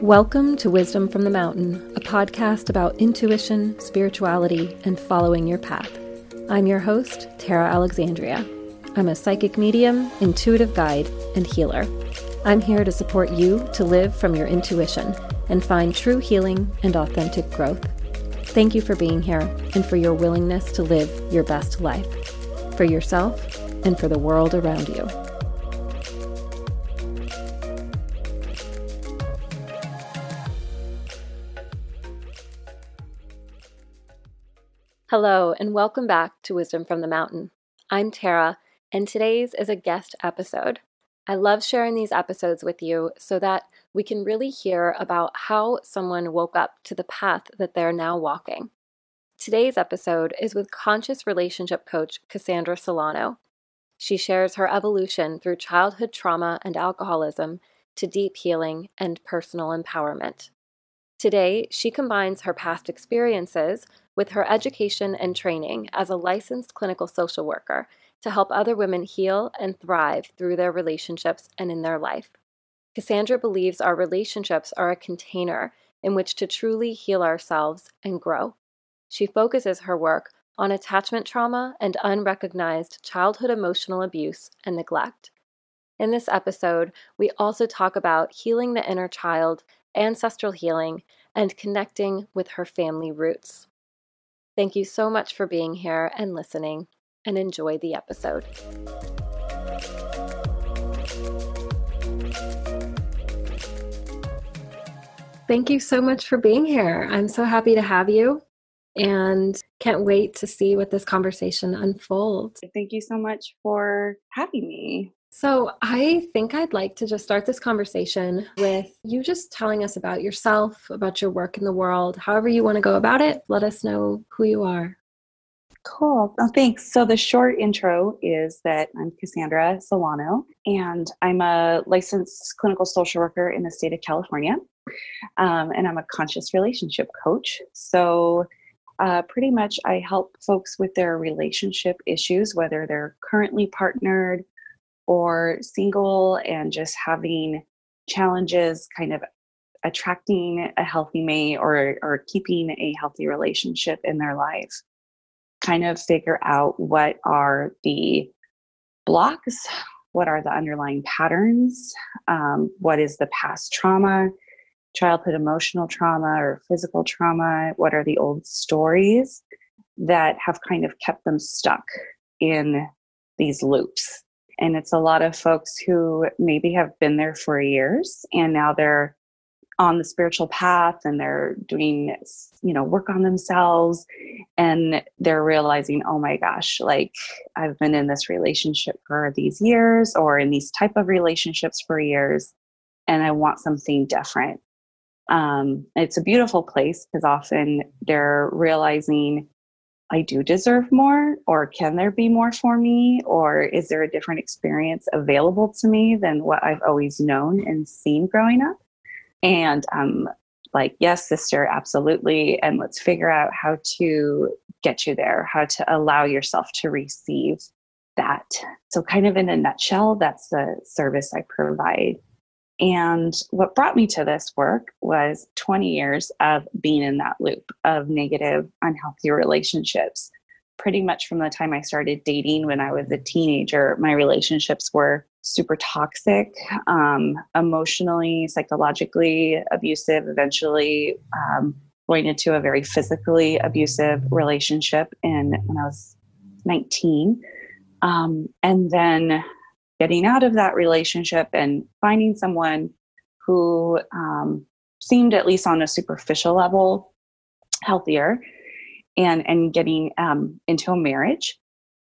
Welcome to Wisdom from the Mountain, a podcast about intuition, spirituality, and following your path. I'm your host, Tara Alexandria. I'm a psychic medium, intuitive guide, and healer. I'm here to support you to live from your intuition and find true healing and authentic growth. Thank you for being here and for your willingness to live your best life for yourself and for the world around you. Hello, and welcome back to Wisdom from the Mountain. I'm Tara, and today's is a guest episode. I love sharing these episodes with you so that we can really hear about how someone woke up to the path that they're now walking. Today's episode is with conscious relationship coach Cassandra Solano. She shares her evolution through childhood trauma and alcoholism to deep healing and personal empowerment. Today, she combines her past experiences with her education and training as a licensed clinical social worker to help other women heal and thrive through their relationships and in their life. Cassandra believes our relationships are a container in which to truly heal ourselves and grow. She focuses her work on attachment trauma and unrecognized childhood emotional abuse and neglect. In this episode, we also talk about healing the inner child, ancestral healing, and connecting with her family roots. Thank you so much for being here and listening, and enjoy the episode. Thank you so much for being here. I'm so happy to have you and can't wait to see what this conversation unfolds. Thank you so much for having me. So, I think I'd like to just start this conversation with you just telling us about yourself, about your work in the world, however you want to go about it. Let us know who you are. Cool. Thanks. So, the short intro is that I'm Cassandra Solano, and I'm a licensed clinical social worker in the state of California. Um, and I'm a conscious relationship coach. So, uh, pretty much I help folks with their relationship issues, whether they're currently partnered or single and just having challenges kind of attracting a healthy mate or or keeping a healthy relationship in their life kind of figure out what are the blocks what are the underlying patterns um, what is the past trauma childhood emotional trauma or physical trauma what are the old stories that have kind of kept them stuck in these loops and it's a lot of folks who maybe have been there for years and now they're on the spiritual path and they're doing you know work on themselves and they're realizing oh my gosh like i've been in this relationship for these years or in these type of relationships for years and i want something different. Um, it's a beautiful place because often they're realizing I do deserve more, or can there be more for me, or is there a different experience available to me than what I've always known and seen growing up? And I'm like, yes, sister, absolutely. And let's figure out how to get you there, how to allow yourself to receive that. So, kind of in a nutshell, that's the service I provide. And what brought me to this work was 20 years of being in that loop of negative, unhealthy relationships. Pretty much from the time I started dating when I was a teenager, my relationships were super toxic, um, emotionally, psychologically abusive, eventually um, going into a very physically abusive relationship in, when I was 19. Um, and then getting out of that relationship and finding someone who um, seemed at least on a superficial level healthier and and getting um, into a marriage.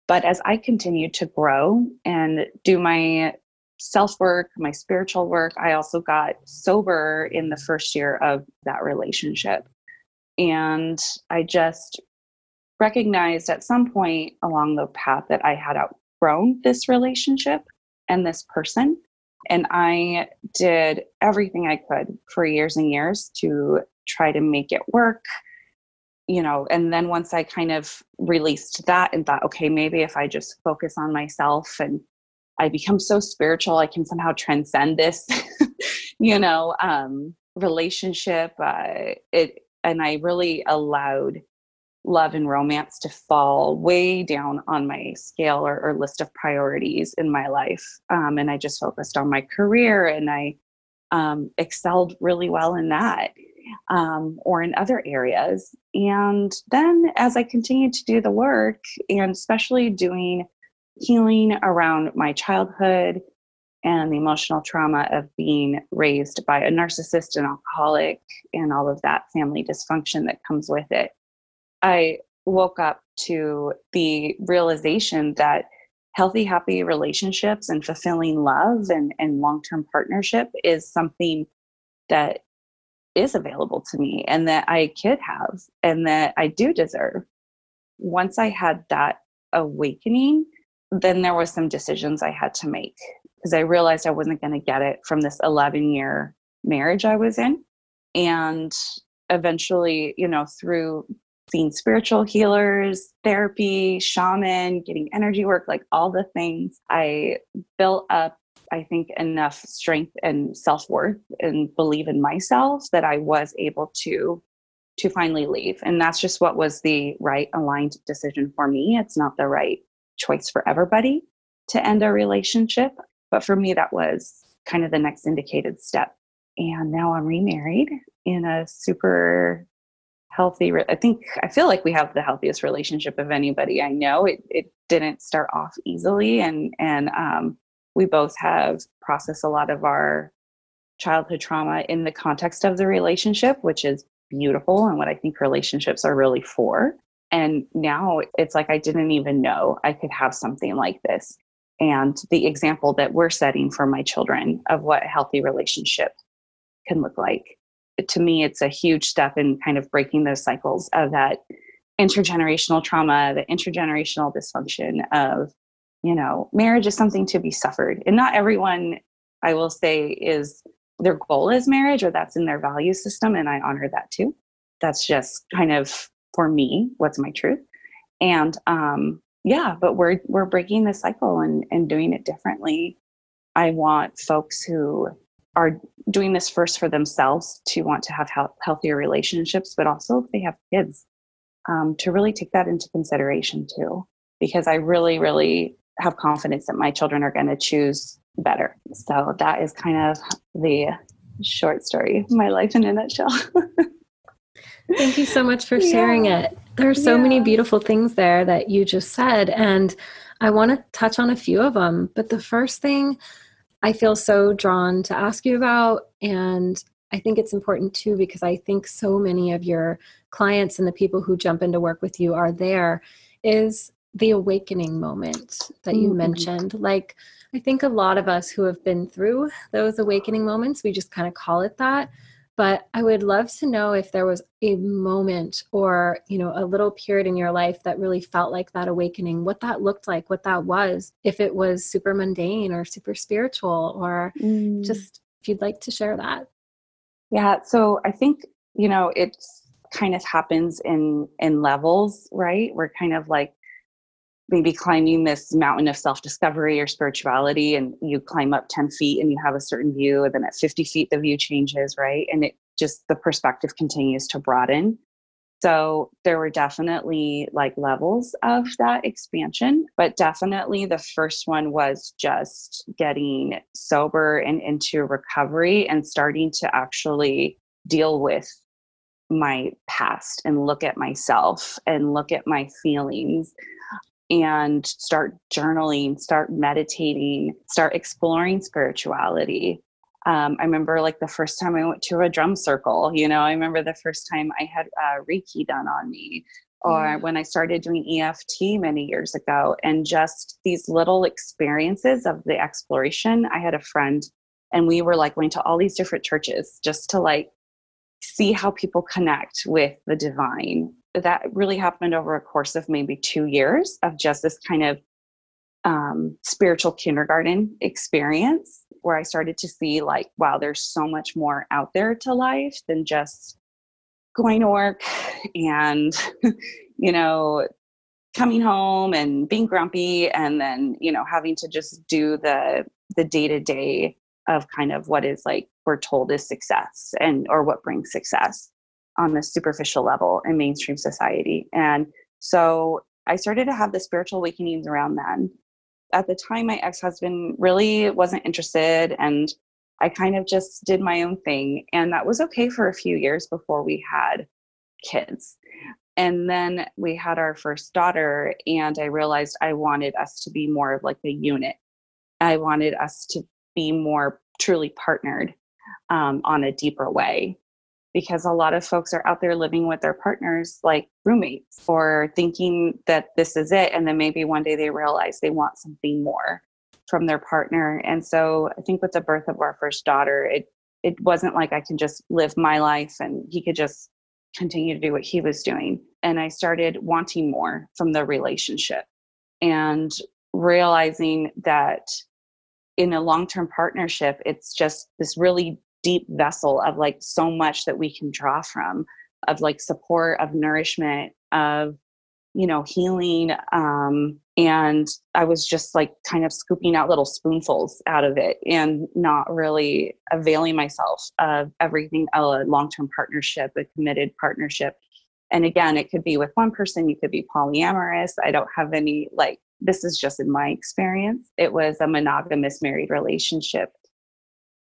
But as i continued to grow and do my self work my spiritual work i also got sober in the first year of that relationship. And i just recognized at some point along the path that i had outgrown this relationship and this person. And I did everything I could for years and years to try to make it work. You know, and then once I kind of released that and thought, okay, maybe if I just focus on myself and I become so spiritual, I can somehow transcend this, you know, um, relationship. Uh, it and I really allowed love and romance to fall way down on my scale or, or list of priorities in my life. Um, and I just focused on my career and I um, excelled really well in that um, or in other areas. And then as I continued to do the work, and especially doing healing around my childhood and the emotional trauma of being raised by a narcissist and alcoholic and all of that family dysfunction that comes with it, I woke up to the realization that healthy, happy relationships and fulfilling love and, and long term partnership is something that is available to me and that I could have and that I do deserve. Once I had that awakening, then there was some decisions I had to make because I realized I wasn't going to get it from this 11 year marriage I was in. And eventually, you know, through seeing spiritual healers, therapy, shaman, getting energy work, like all the things, I built up, I think, enough strength and self worth and believe in myself that I was able to to finally leave. And that's just what was the right aligned decision for me. It's not the right choice for everybody to end a relationship but for me that was kind of the next indicated step. And now i'm remarried in a super healthy i think i feel like we have the healthiest relationship of anybody i know. It, it didn't start off easily and and um, we both have processed a lot of our childhood trauma in the context of the relationship which is beautiful and what i think relationships are really for. And now it's like i didn't even know i could have something like this. And the example that we're setting for my children of what a healthy relationship can look like to me, it's a huge step in kind of breaking those cycles of that intergenerational trauma, the intergenerational dysfunction of, you know, marriage is something to be suffered. And not everyone, I will say, is their goal is marriage or that's in their value system. And I honor that too. That's just kind of for me, what's my truth. And um, yeah, but we're we're breaking the cycle and, and doing it differently. I want folks who are doing this first for themselves to want to have health, healthier relationships, but also if they have kids, um, to really take that into consideration too. Because I really, really have confidence that my children are going to choose better. So that is kind of the short story of my life in a nutshell. Thank you so much for sharing yeah. it. There are so yeah. many beautiful things there that you just said, and I want to touch on a few of them. But the first thing I feel so drawn to ask you about. And I think it's important too because I think so many of your clients and the people who jump into work with you are there is the awakening moment that you mm-hmm. mentioned. Like, I think a lot of us who have been through those awakening moments, we just kind of call it that, but i would love to know if there was a moment or you know a little period in your life that really felt like that awakening what that looked like what that was if it was super mundane or super spiritual or mm. just if you'd like to share that yeah so i think you know it's kind of happens in in levels right we're kind of like maybe climbing this mountain of self discovery or spirituality, and you climb up 10 feet and you have a certain view, and then at 50 feet, the view changes, right? And it just the perspective continues to broaden. So there were definitely like levels of that expansion, but definitely the first one was just getting sober and into recovery and starting to actually deal with my past and look at myself and look at my feelings and start journaling, start meditating, start exploring spirituality. Um, I remember like the first time I went to a drum circle, you know, I remember the first time I had uh, Reiki done on me, or mm. when I started doing EFT many years ago, and just these little experiences of the exploration. I had a friend, and we were like going to all these different churches just to like see how people connect with the divine that really happened over a course of maybe two years of just this kind of um, spiritual kindergarten experience where I started to see, like, wow, there's so much more out there to life than just going to work and, you know, coming home and being grumpy and then, you know, having to just do the the day to day of kind of what is like we're told is success and or what brings success on the superficial level in mainstream society. And so I started to have the spiritual awakenings around then. At the time, my ex husband really wasn't interested, and I kind of just did my own thing. And that was okay for a few years before we had kids. And then we had our first daughter, and I realized I wanted us to be more of like a unit. I wanted us to be more truly partnered um, on a deeper way because a lot of folks are out there living with their partners like roommates or thinking that this is it and then maybe one day they realize they want something more from their partner. And so i think with the birth of our first daughter it it wasn't like i can just live my life and he could just continue to do what he was doing. And i started wanting more from the relationship and realizing that in a long-term partnership it's just this really deep vessel of like so much that we can draw from of like support of nourishment of you know healing um and i was just like kind of scooping out little spoonfuls out of it and not really availing myself of everything a long-term partnership a committed partnership. And again it could be with one person you could be polyamorous. I don't have any like this is just in my experience. It was a monogamous married relationship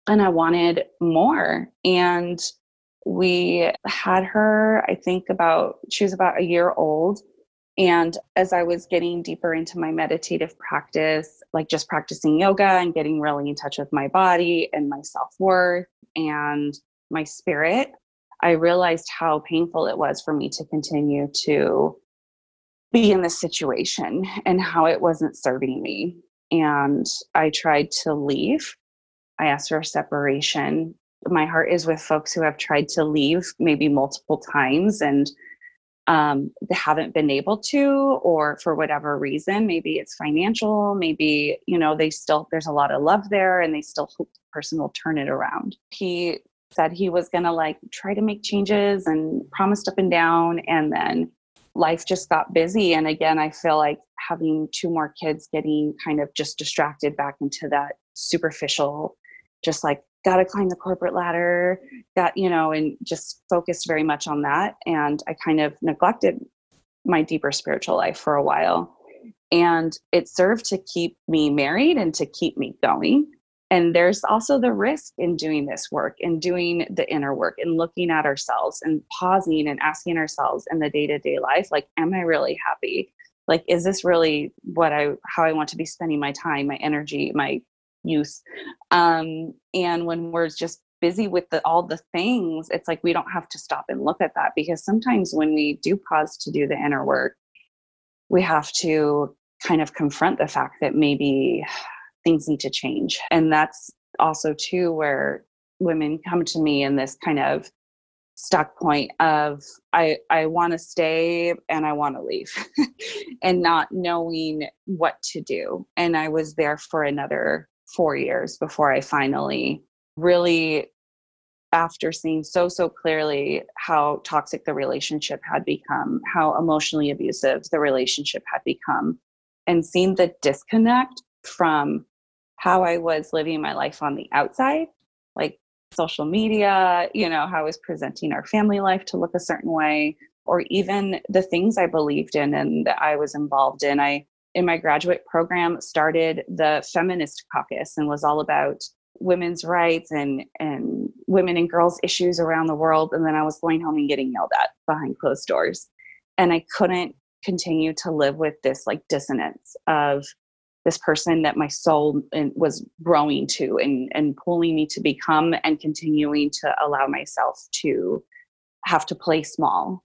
and I wanted more. And we had her, I think, about, she was about a year old. And as I was getting deeper into my meditative practice, like just practicing yoga and getting really in touch with my body and my self worth and my spirit, I realized how painful it was for me to continue to be in this situation and how it wasn't serving me. And I tried to leave I asked for a separation. My heart is with folks who have tried to leave maybe multiple times and um, haven't been able to, or for whatever reason, maybe it's financial, maybe, you know, they still, there's a lot of love there and they still hope the person will turn it around. He said he was going to like try to make changes and promised up and down. And then life just got busy. And again, I feel like having two more kids getting kind of just distracted back into that superficial just like got to climb the corporate ladder, got, you know, and just focused very much on that. And I kind of neglected my deeper spiritual life for a while. And it served to keep me married and to keep me going. And there's also the risk in doing this work and doing the inner work and looking at ourselves and pausing and asking ourselves in the day to day life, like, am I really happy? Like, is this really what I, how I want to be spending my time, my energy, my use. Um, and when we're just busy with the, all the things it's like we don't have to stop and look at that because sometimes when we do pause to do the inner work we have to kind of confront the fact that maybe things need to change. And that's also too where women come to me in this kind of stuck point of i i want to stay and i want to leave and not knowing what to do. And i was there for another four years before I finally really, after seeing so, so clearly how toxic the relationship had become, how emotionally abusive the relationship had become, and seeing the disconnect from how I was living my life on the outside, like social media, you know, how I was presenting our family life to look a certain way, or even the things I believed in and that I was involved in. I in my graduate program started the feminist caucus and was all about women's rights and and women and girls issues around the world. And then i was going home and getting yelled at behind closed doors. And i couldn't continue to live with this like dissonance of this person that my soul was growing to and and pulling me to become and continuing to allow myself to have to play small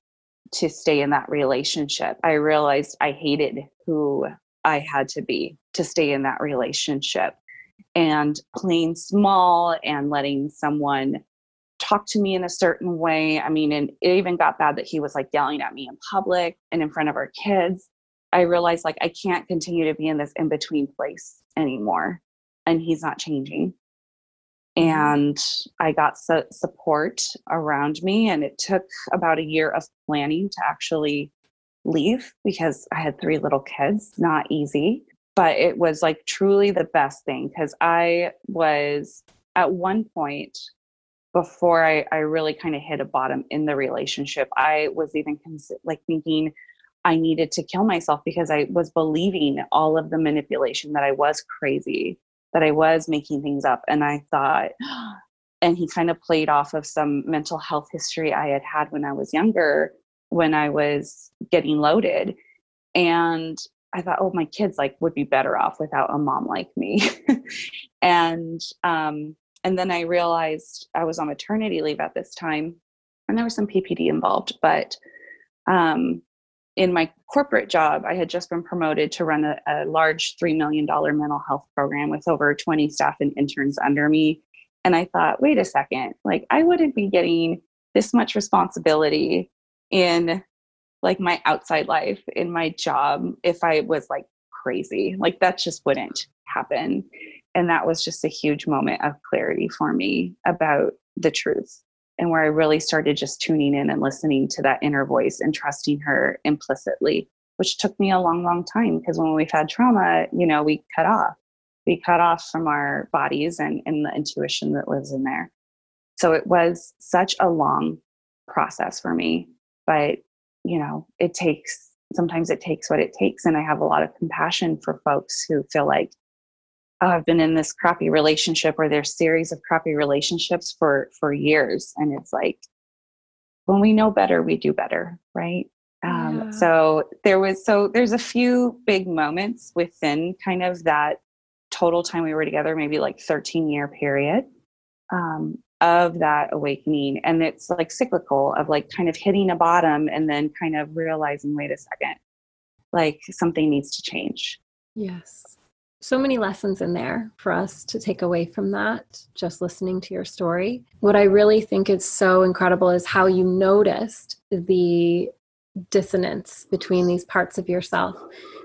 to stay in that relationship. I realized I hated who I had to be to stay in that relationship. And playing small and letting someone talk to me in a certain way. I mean, and it even got bad that he was like yelling at me in public and in front of our kids. I realized like I can't continue to be in this in between place anymore. And he's not changing. And I got su- support around me. And it took about a year of planning to actually leave because I had three little kids, not easy. But it was like truly the best thing because I was, at one point before I, I really kind of hit a bottom in the relationship, I was even cons- like thinking I needed to kill myself because I was believing all of the manipulation that I was crazy, that I was making things up. And I thought, and he kind of played off of some mental health history I had had when I was younger, when I was getting loaded. And I thought, oh, my kids like would be better off without a mom like me. and um, and then I realized I was on maternity leave at this time, and there was some PPD involved. But um, in my corporate job, I had just been promoted to run a, a large $3 million mental health program with over 20 staff and interns under me. And I thought, wait a second, like I wouldn't be getting this much responsibility in like my outside life, in my job, if I was like crazy. Like that just wouldn't happen. And that was just a huge moment of clarity for me about the truth and where I really started just tuning in and listening to that inner voice and trusting her implicitly, which took me a long, long time because when we've had trauma, you know, we cut off. We cut off from our bodies and, and the intuition that lives in there. So it was such a long process for me. But, you know, it takes sometimes it takes what it takes. And I have a lot of compassion for folks who feel like oh, I've been in this crappy relationship or there's series of crappy relationships for for years, and it's like when we know better, we do better, right? Um, yeah. So there was so there's a few big moments within kind of that total time we were together, maybe like 13 year period um, of that awakening, and it's like cyclical of like kind of hitting a bottom and then kind of realizing, wait a second, like something needs to change. Yes so many lessons in there for us to take away from that, just listening to your story. What I really think is so incredible is how you noticed the dissonance between these parts of yourself.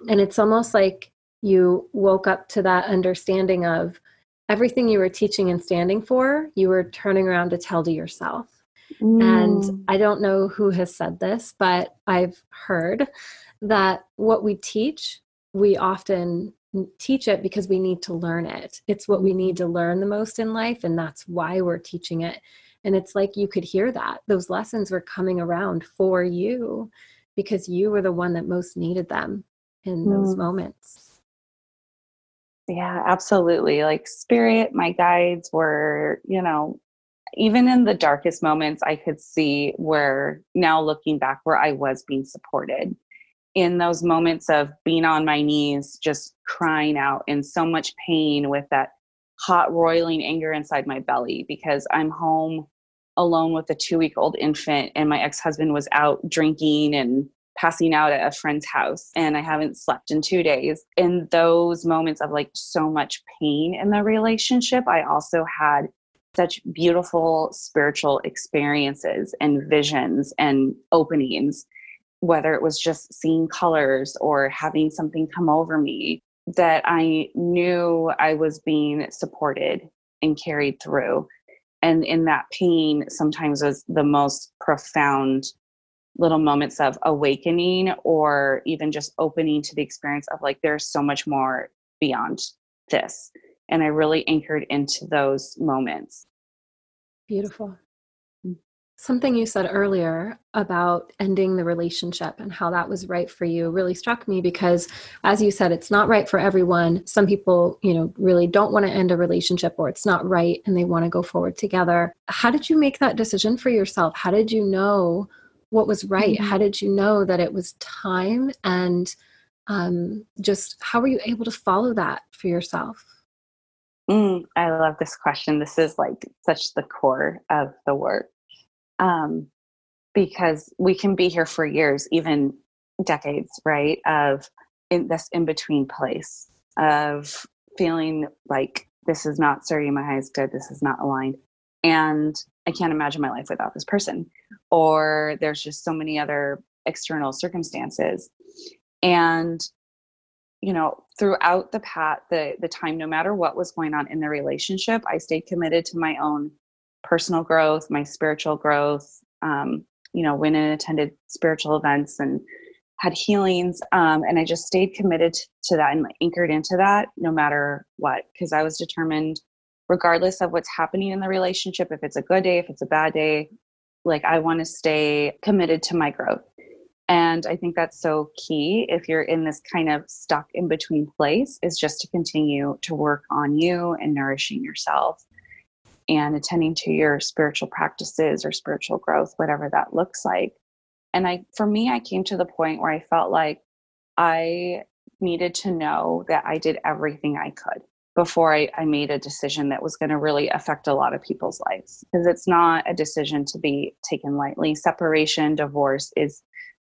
And it's almost like you woke up to that understanding of everything you were teaching and standing for, you were turning around to tell to yourself. Mm. And I don't know who has said this, but I've heard that what we teach, we often teach it because we need to learn it. It's what we need to learn the most in life, and that's why we're teaching it. And it's like you could hear that. Those lessons were coming around for you because you were the one that most needed them in those mm. moments. Yeah, absolutely. Like spirit, my guides were, you know, even in the darkest moments, I could see where now looking back, where I was being supported in those moments of being on my knees, just crying out in so much pain with that hot, roiling anger inside my belly because I'm home alone with a two week old infant and my ex husband was out drinking and passing out at a friend's house and I haven't slept in two days. In those moments of like so much pain in the relationship, I also had such beautiful spiritual experiences and visions and openings whether it was just seeing colors or having something come over me, that I knew I was being supported and carried through. And in that pain, sometimes was the most profound little moments of awakening or even just opening to the experience of like, there's so much more beyond this. And I really anchored into those moments. Beautiful. Something you said earlier about ending the relationship and how that was right for you really struck me because as you said it's not right for everyone. Some people, you know, really don't want to end a relationship or it's not right and they want to go forward together. How did you make that decision for yourself? How did you know what was right? Mm-hmm. How did you know that it was time and um, just how were you able to follow that for yourself? Mm, I love this question. This is like such the core of the work um, because we can be here for years, even decades, right? Of in this in between place of feeling like this is not serving my highest good, this is not aligned, and I can't imagine my life without this person, or there's just so many other external circumstances, and you know throughout the path the the time no matter what was going on in the relationship i stayed committed to my own personal growth, my spiritual growth. Um, you know, went and attended spiritual events and had healings. Um, and I just stayed committed to that and anchored into that no matter what, because I was determined regardless of what's happening in the relationship, if it's a good day, if it's a bad day, like I want to stay committed to my growth. And I think that's so key if you're in this kind of stuck in between place, is just to continue to work on you and nourishing yourself and attending to your spiritual practices or spiritual growth, whatever that looks like. And I, for me, I came to the point where I felt like I needed to know that I did everything I could before I, I made a decision that was going to really affect a lot of people's lives. Because it's not a decision to be taken lightly. Separation, divorce is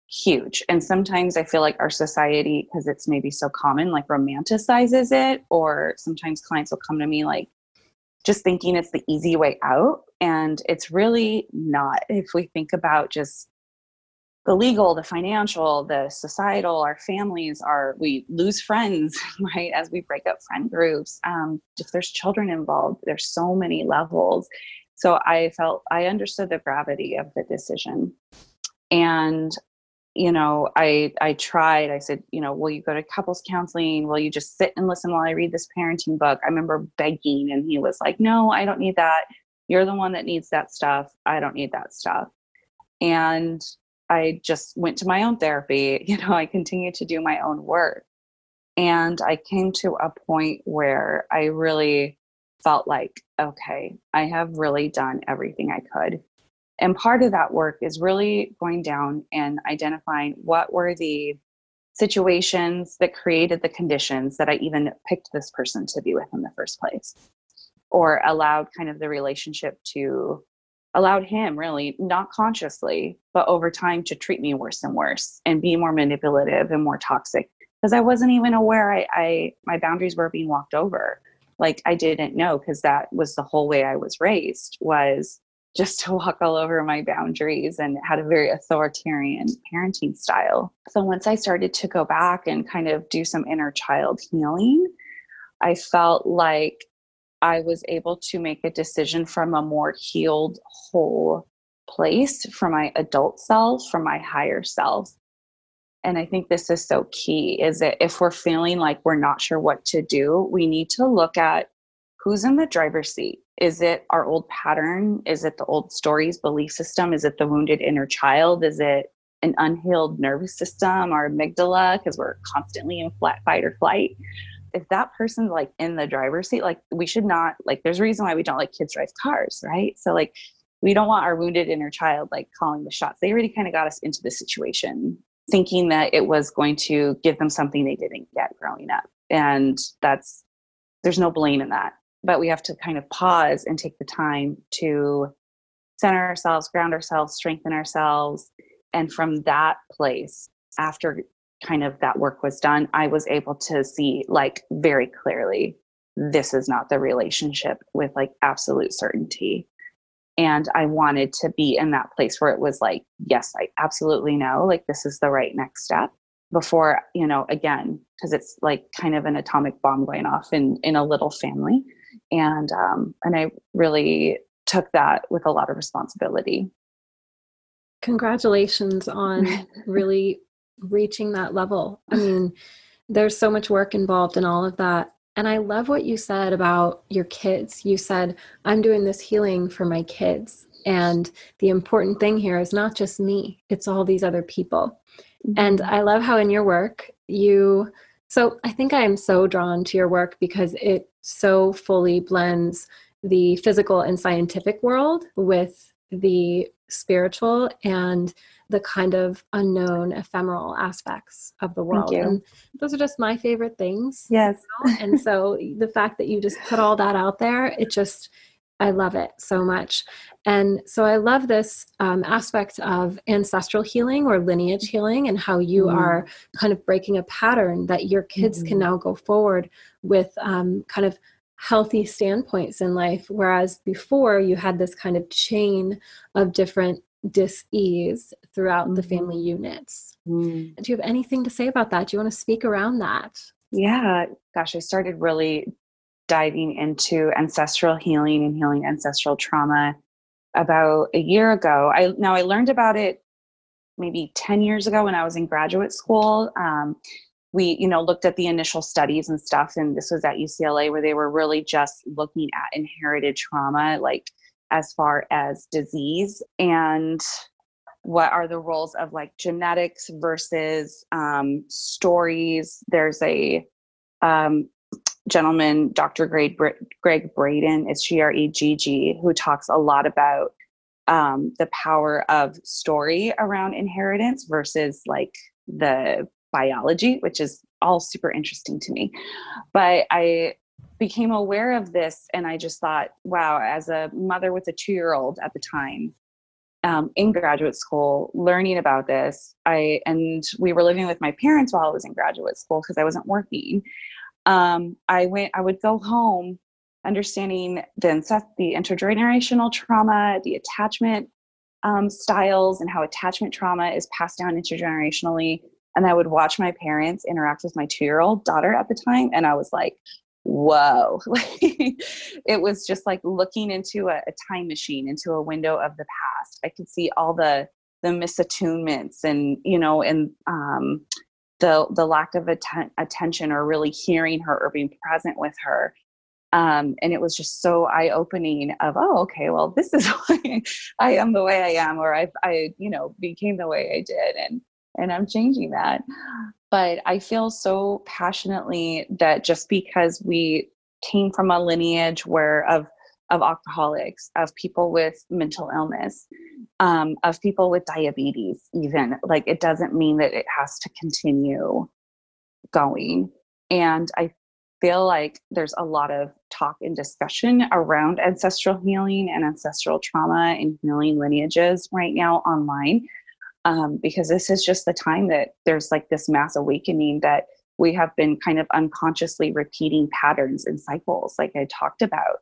huge. And sometimes I feel like our society, because it's maybe so common, like romanticizes it, or sometimes clients will come to me like just thinking it's the easy way out. And it's really not. If we think about just the legal, the financial, the societal, our families are, we lose friends, right? As we break up friend groups. Um, if there's children involved, there's so many levels. So I felt I understood the gravity of the decision. And you know i i tried i said you know will you go to couples counseling will you just sit and listen while i read this parenting book i remember begging and he was like no i don't need that you're the one that needs that stuff i don't need that stuff and I just went to my own therapy. You know, I continued to do my own work. And I came to a point where I really felt like, okay, I have really done everything I could. And part of that work is really going down and identifying what were the situations that created the conditions that I even picked this person to be with in the first place, or allowed kind of the relationship to allowed him really not consciously but over time to treat me worse and worse and be more manipulative and more toxic. Because i wasn't even aware I, I my boundaries were being walked over. Like i didn't know because that was the whole way i was raised was just to walk all over my boundaries and had a very authoritarian parenting style so once i started to go back and kind of do some inner child healing i felt like I was able to make a decision from a more healed, whole place for my adult self, for my higher self. And I think this is so key is that if we're feeling like we're not sure what to do, we need to look at who's in the driver's seat. Is it our old pattern? Is it the old stories, belief system? Is it the wounded inner child? Is it an unhealed nervous system, our amygdala, because we're constantly in flat fight or flight? if that person's like in the driver's seat, like we should not like there's a reason why we don't like kids drive cars, right? So like we don't want our wounded inner child like calling the shots. They already kind of got us into the situation thinking that it was going to give them something they didn't get growing up. And that's there's no blame in that. But we have to kind of pause and take the time to center ourselves, ground ourselves, strengthen ourselves. And from that place, after kind of that work was done, I was able to see like very clearly this is not the relationship with like absolute certainty. And I wanted to be in that place where it was like, yes, I absolutely know, like this is the right next step before, you know, again, because it's like kind of an atomic bomb going off in in a little family. And um and I really took that with a lot of responsibility. Congratulations on really reaching that level. I mean, there's so much work involved in all of that. And I love what you said about your kids. You said, I'm doing this healing for my kids. And the important thing here is not just me, it's all these other people. Mm-hmm. And I love how in your work, you, so I think I am so drawn to your work because it so fully blends the physical and scientific world with the spiritual and the kind of unknown ephemeral aspects of the world. and those are just my favorite things yes. you know? and so the fact that you just put all that out there it just i love it so much and so i love this um, aspect of ancestral healing or lineage healing and how you mm are kind of breaking a pattern that your kids mm-hmm. can now go forward with um, kind of healthy standpoints in life whereas before you had this kind of chain of different dis-ease throughout the family mm-hmm. units mm. do you have anything to say about that do you want to speak around that yeah gosh i started really diving into ancestral healing and healing ancestral trauma about a year ago. I now i learned about it maybe 10 years ago when i was in graduate school. Um, we you know looked at the initial studies and stuff and this was at ucla where they were really just looking at inherited trauma like as far as disease and what are the roles of like genetics versus um, stories. There's a um, gentleman dr gregg, gregg braden it's g-r-e-g-g who talks a lot about um, the power of story around inheritance versus like the biology, which is all super interesting to me. But I became aware of this and I just thought, wow, as a mother with a two year old at the time, um, in graduate school learning about this i and we were living with my parents while i was in graduate school because i wasn't working um, i went i would go home understanding the, the intergenerational trauma the attachment um, styles and how attachment trauma is passed down intergenerationally and I would watch my parents interact with my two year old daughter at the time. And I was like, whoa. it was just like looking into a, a, time machine, into a window of the past. I could see all the the misattunements and, you know, and um, the the lack of atten- attention or really hearing her or being present with her. Um, and it was just so eye opening of oh okay well this is why I am the way I am or I I you know became the way I did and and I'm changing that. But I feel so passionately that just because we came from a lineage where of of alcoholics, of people with mental illness, um, of people with diabetes, even like it doesn't mean that it has to continue going. And I feel like there's a lot of talk and discussion around ancestral healing and ancestral trauma and healing lineages right now online um, because this is just the time that there's like this mass awakening that we have been kind of unconsciously repeating patterns and cycles, like I talked about.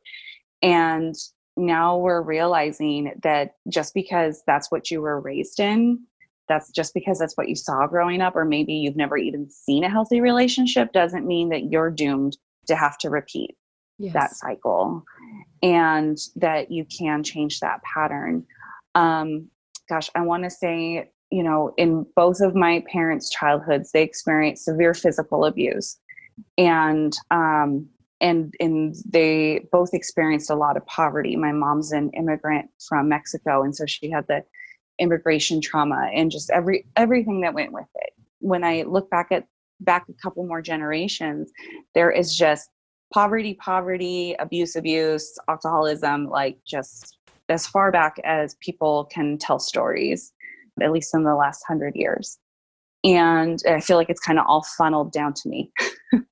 And now we're realizing that just because that's what you were raised in, that's just because that's what you saw growing up, or maybe you've never even seen a healthy relationship, doesn't mean that you're doomed to have to repeat yes. that cycle and that you can change that pattern. Um, gosh, I want to say you know, in both of my parents' childhoods, they experienced severe physical abuse, and um, and and they both experienced a lot of poverty. My mom's an immigrant from Mexico, and so she had the immigration trauma and just every everything that went with it. When I look back at back a couple more generations, there is just poverty, poverty, abuse, abuse, alcoholism, like just as far back as people can tell stories at least in the last hundred years. And I feel like it's kind of all funneled down to me.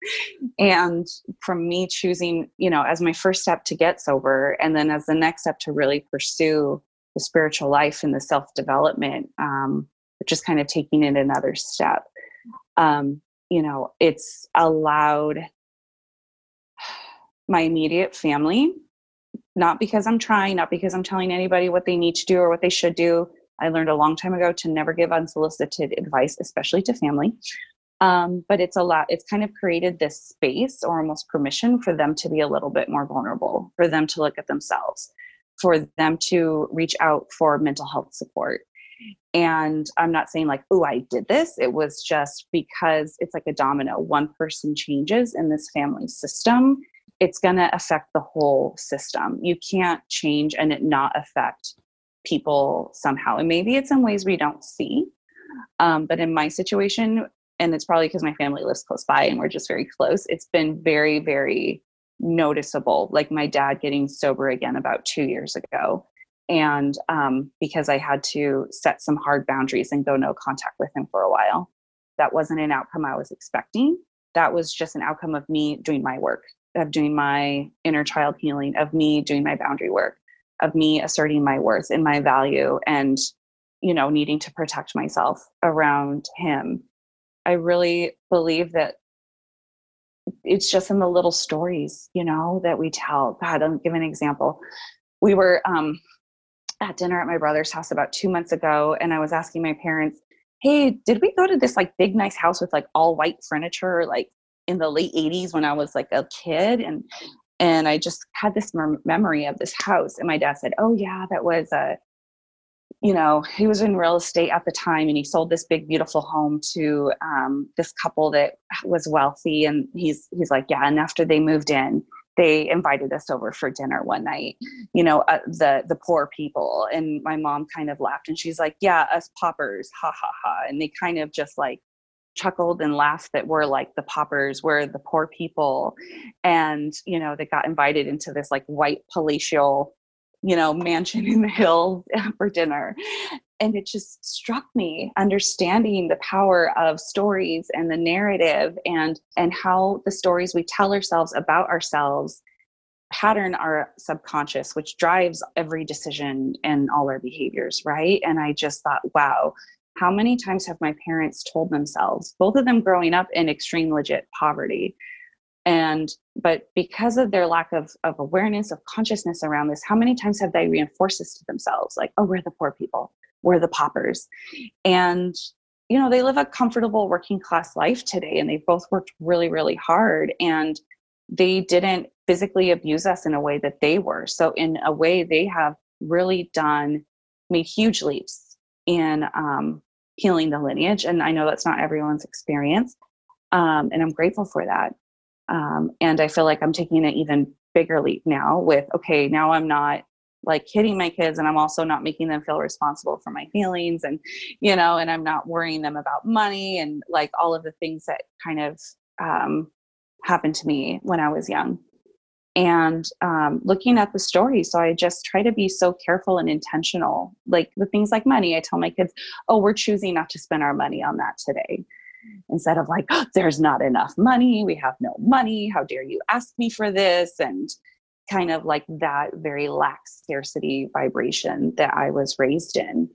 and from me choosing, you know, as my first step to get sober, and then as the next step to really pursue the spiritual life and the self development, um, is kind of taking it another step. Um, you know, it's allowed my immediate family, not because I'm trying, not because I'm telling anybody what they need to do or what they should do, I learned a long time ago to never give unsolicited advice, especially to family. Um, but it's a lot, it's kind of created this space or almost permission for them to be a little bit more vulnerable, for them to look at themselves, for them to reach out for mental health support. And I'm not saying like, oh, I did this. It was just because it's like a domino. One person changes in this family system, it's going to affect the whole system. You can't change and it not affect people somehow. And maybe it's in ways we don't see. Um, but in my situation, and it's probably because my family lives close by and we're just very close, it's been very, very noticeable. Like my dad getting sober again about two years ago. And um, because I had to set some hard boundaries and go no contact with him for a while. That wasn't an outcome I was expecting. That was just an outcome of me doing my work, of doing my inner child healing, of me doing my boundary work of me asserting my worth and my value and you know needing to protect myself around him. I really believe that it's just in the little stories you know that we tell. God i'll give an example. We were um, at dinner at my brother's house about two months ago and i was asking my parents hey did we go to this like big nice house with like all white furniture like in the late 80s when i was like a kid? And and I just had this memory of this house. And my dad said, "Oh yeah, that was a you know, he was in real estate at the time and he sold this big, beautiful home to um, this couple that was wealthy. And he's, he's like, yeah. And after they moved in, they invited us over for dinner one night, you know, uh, the, the poor people. And my mom kind of laughed and she's like, yeah, us paupers, ha ha ha. And they kind of just like chuckled and laughed that we're like the paupers, we're the poor people. And, you know, they got invited into this like white palatial you know, mansion in the hills for dinner. And it just struck me understanding the power of stories and the narrative and and how the stories we tell ourselves about ourselves pattern our subconscious which drives every decision and all our behaviors right and i just thought wow how many times have my parents told themselves both of them growing up in extreme legit poverty? And but because of their lack of, of awareness of consciousness around this how many times have they reinforced this to themselves? Like oh we're the poor people. We're the paupers. And you know they live a comfortable working class life today and they've both worked really really hard and they didn't physically abuse us in a way that they were. So in a way they have really done made huge leaps in um, healing the lineage and i know that's not everyone's experience um, and i'm grateful for that um, and I feel like I'm taking an even bigger leap now with, okay, now I'm not like hitting my kids and I'm also not making them feel responsible for my feelings and, you know, and I'm not worrying them about money and like all of the things that kind of um, happened to me when I was young. And um, looking at the story, so I just try to be so careful and intentional. Like the things like money, I tell my kids, oh, we're choosing not to spend our money on that today instead of like, oh, there's not enough money, we have no money, how dare you ask me for this? And kind of like that very lax scarcity vibration that I was raised in.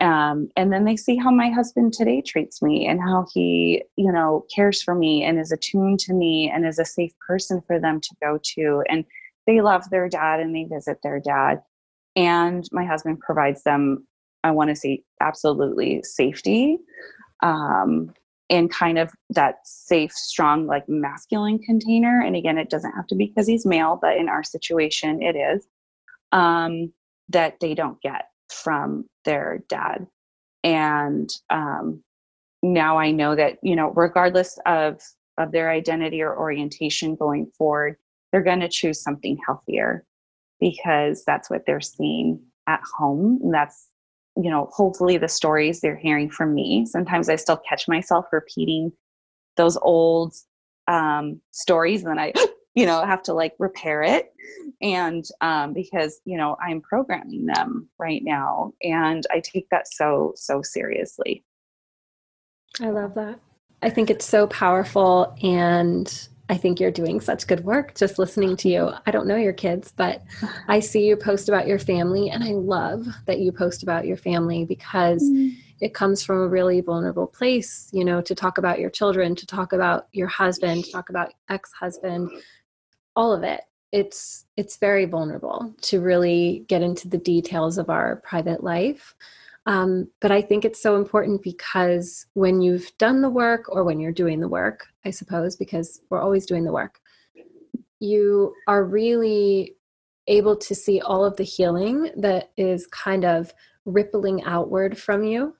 Um, and then they see how my husband today treats me and how he, you know, cares for me and is attuned to me and is a safe person for them to go to. And they love their dad and they visit their dad. And my husband provides them, I want to say, absolutely safety um, in kind of that safe, strong, like masculine container. And again, it doesn't have to be because he's male, but in our situation, it is um, that they don't get from their dad. And um, now I know that, you know, regardless of, of their identity or orientation going forward, they're going to choose something healthier because that's what they're seeing at home. And that's you know, hopefully the stories they're hearing from me. Sometimes I still catch myself repeating those old um, stories, and then I, you know, have to like repair it. And um, because, you know, I'm programming them right now, and I take that so, so seriously. I love that. I think it's so powerful and I think you're doing such good work just listening to you. I don't know your kids, but I see you post about your family, and I love that you post about your family because mm. it comes from a really vulnerable place, you know, to talk about your children, to talk about your husband, to talk about ex-husband, all of it. It's it's very vulnerable to really get into the details of our private life. Um, but I think it's so important because when you've done the work or when you're doing the work, I suppose, because we're always doing the work, you are really able to see all of the healing that is kind of rippling outward from you.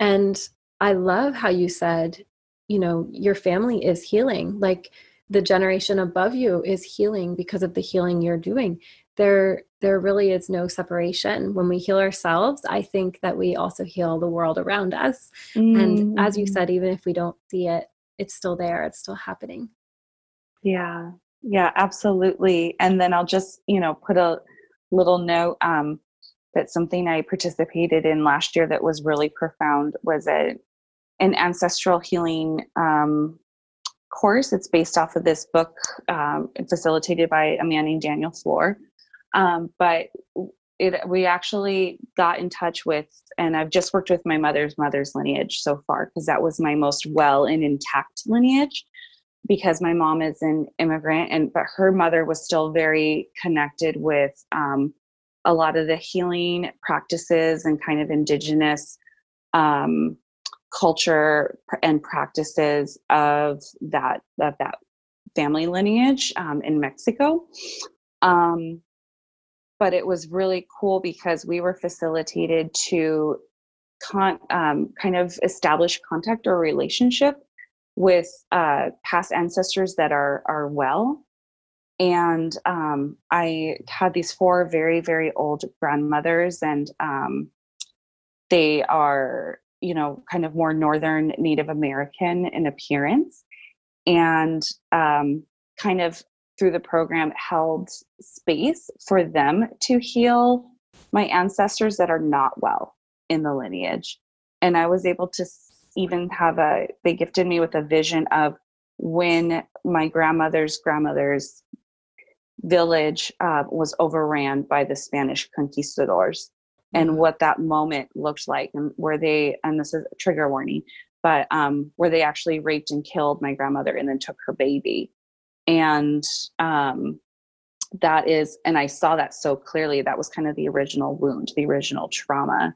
And I love how you said, you know, your family is healing. Like the generation above you is healing because of the healing you're doing. There there really is no separation. When we heal ourselves i think that we also heal the world around us. Mm-hmm. and as you mm-hmm. said even if we don't see it it's still there it's still happening. Yeah. Yeah absolutely. And then i'll just you know put a little note um that something i participated in last year that was really profound was a an ancestral healing um course. It's based off of this book um, facilitated by a man named daniel Foor. Um, but it, we actually got in touch with, and I've just worked with my mother's mother's lineage so far because that was my most well and intact lineage because my mom is an immigrant and but her mother was still very connected with um, a lot of the healing practices and kind of indigenous um, culture and practices of that of that family lineage um, in Mexico. Um, but it was really cool because we were facilitated to con- um, kind of establish contact or relationship with uh, past ancestors that are are well and um, i had these four very very old grandmothers and um, they are you know kind of more northern native american in appearance. And um, kind of through the program held space for them to heal my ancestors that are not well in the lineage. And i was able to even have a they gifted me with a vision of when my grandmother's grandmother's village uh, was overran by the spanish conquistadors and mm-hmm. what that moment looked like and where they and this is a trigger warning but um, where they actually raped and killed my grandmother and then took her baby and um, that is and i saw that so clearly that was kind of the original wound the original trauma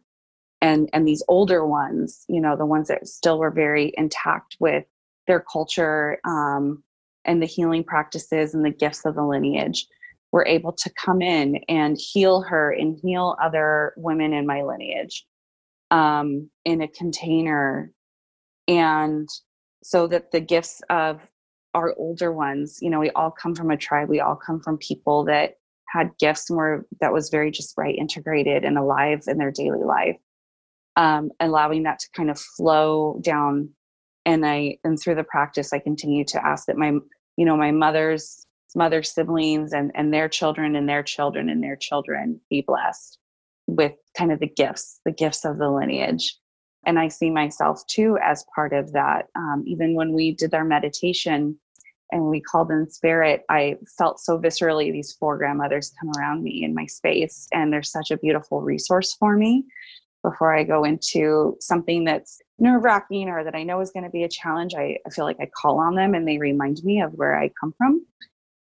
and and these older ones you know the ones that still were very intact with their culture um, and the healing practices and the gifts of the lineage were able to come in and heal her and heal other women in my lineage um, in a container. And so that the gifts of our older ones you know we all come from a tribe we all come from people that had gifts and were that was very just right integrated and alive in their daily life um, allowing that to kind of flow down. And i and through the practice i continue to ask that my you know my mother's mother siblings and and their children and their children and their children be blessed with kind of the gifts the gifts of the lineage. And i see myself too as part of that. Um, even when we did our meditation and we called in spirit i felt so viscerally these four grandmothers come around me in my space and they're such a beautiful resource for me before I go into something that's nerve wracking or that I know is going to be a challenge, I, I feel like I call on them and they remind me of where I come from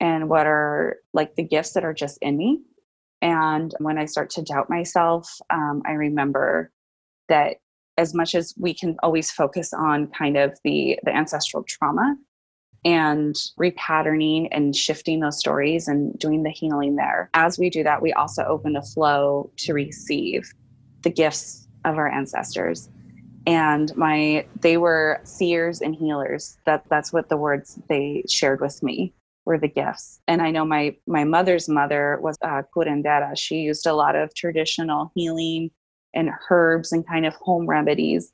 and what are like the gifts that are just in me. And when I start to doubt myself, um, I remember that as much as we can always focus on kind of the the ancestral trauma and repatterning and shifting those stories and doing the healing there as we do that we also open a flow to receive the gifts of our ancestors. And my they were seers and healers. That that's what the words they shared with me were the gifts. And i know my my mother's mother was a curandera. She used a lot of traditional healing and herbs and kind of home remedies.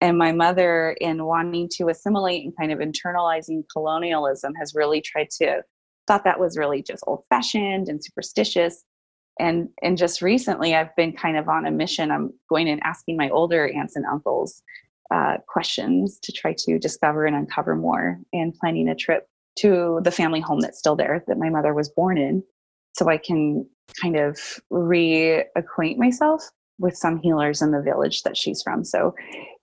And my mother in wanting to assimilate and kind of internalizing colonialism has really tried to thought that was really just old fashioned and superstitious. And and just recently i've been kind of on a mission. I'm going and asking my older aunts and uncles uh, questions to try to discover and uncover more and planning a trip to the family home that's still there that my mother was born in so i can kind of reacquaint myself with some healers in the village that she's from so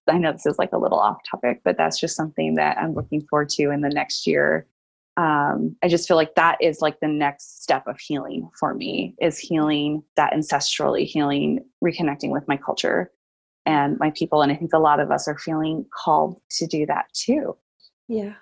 i know this is like a little off topic but that's just something that i'm looking forward to in the next year um, I just feel like that is like the next step of healing for me is healing that ancestrally healing, reconnecting with my culture and my people. And I think a lot of us are feeling called to do that too. Yeah.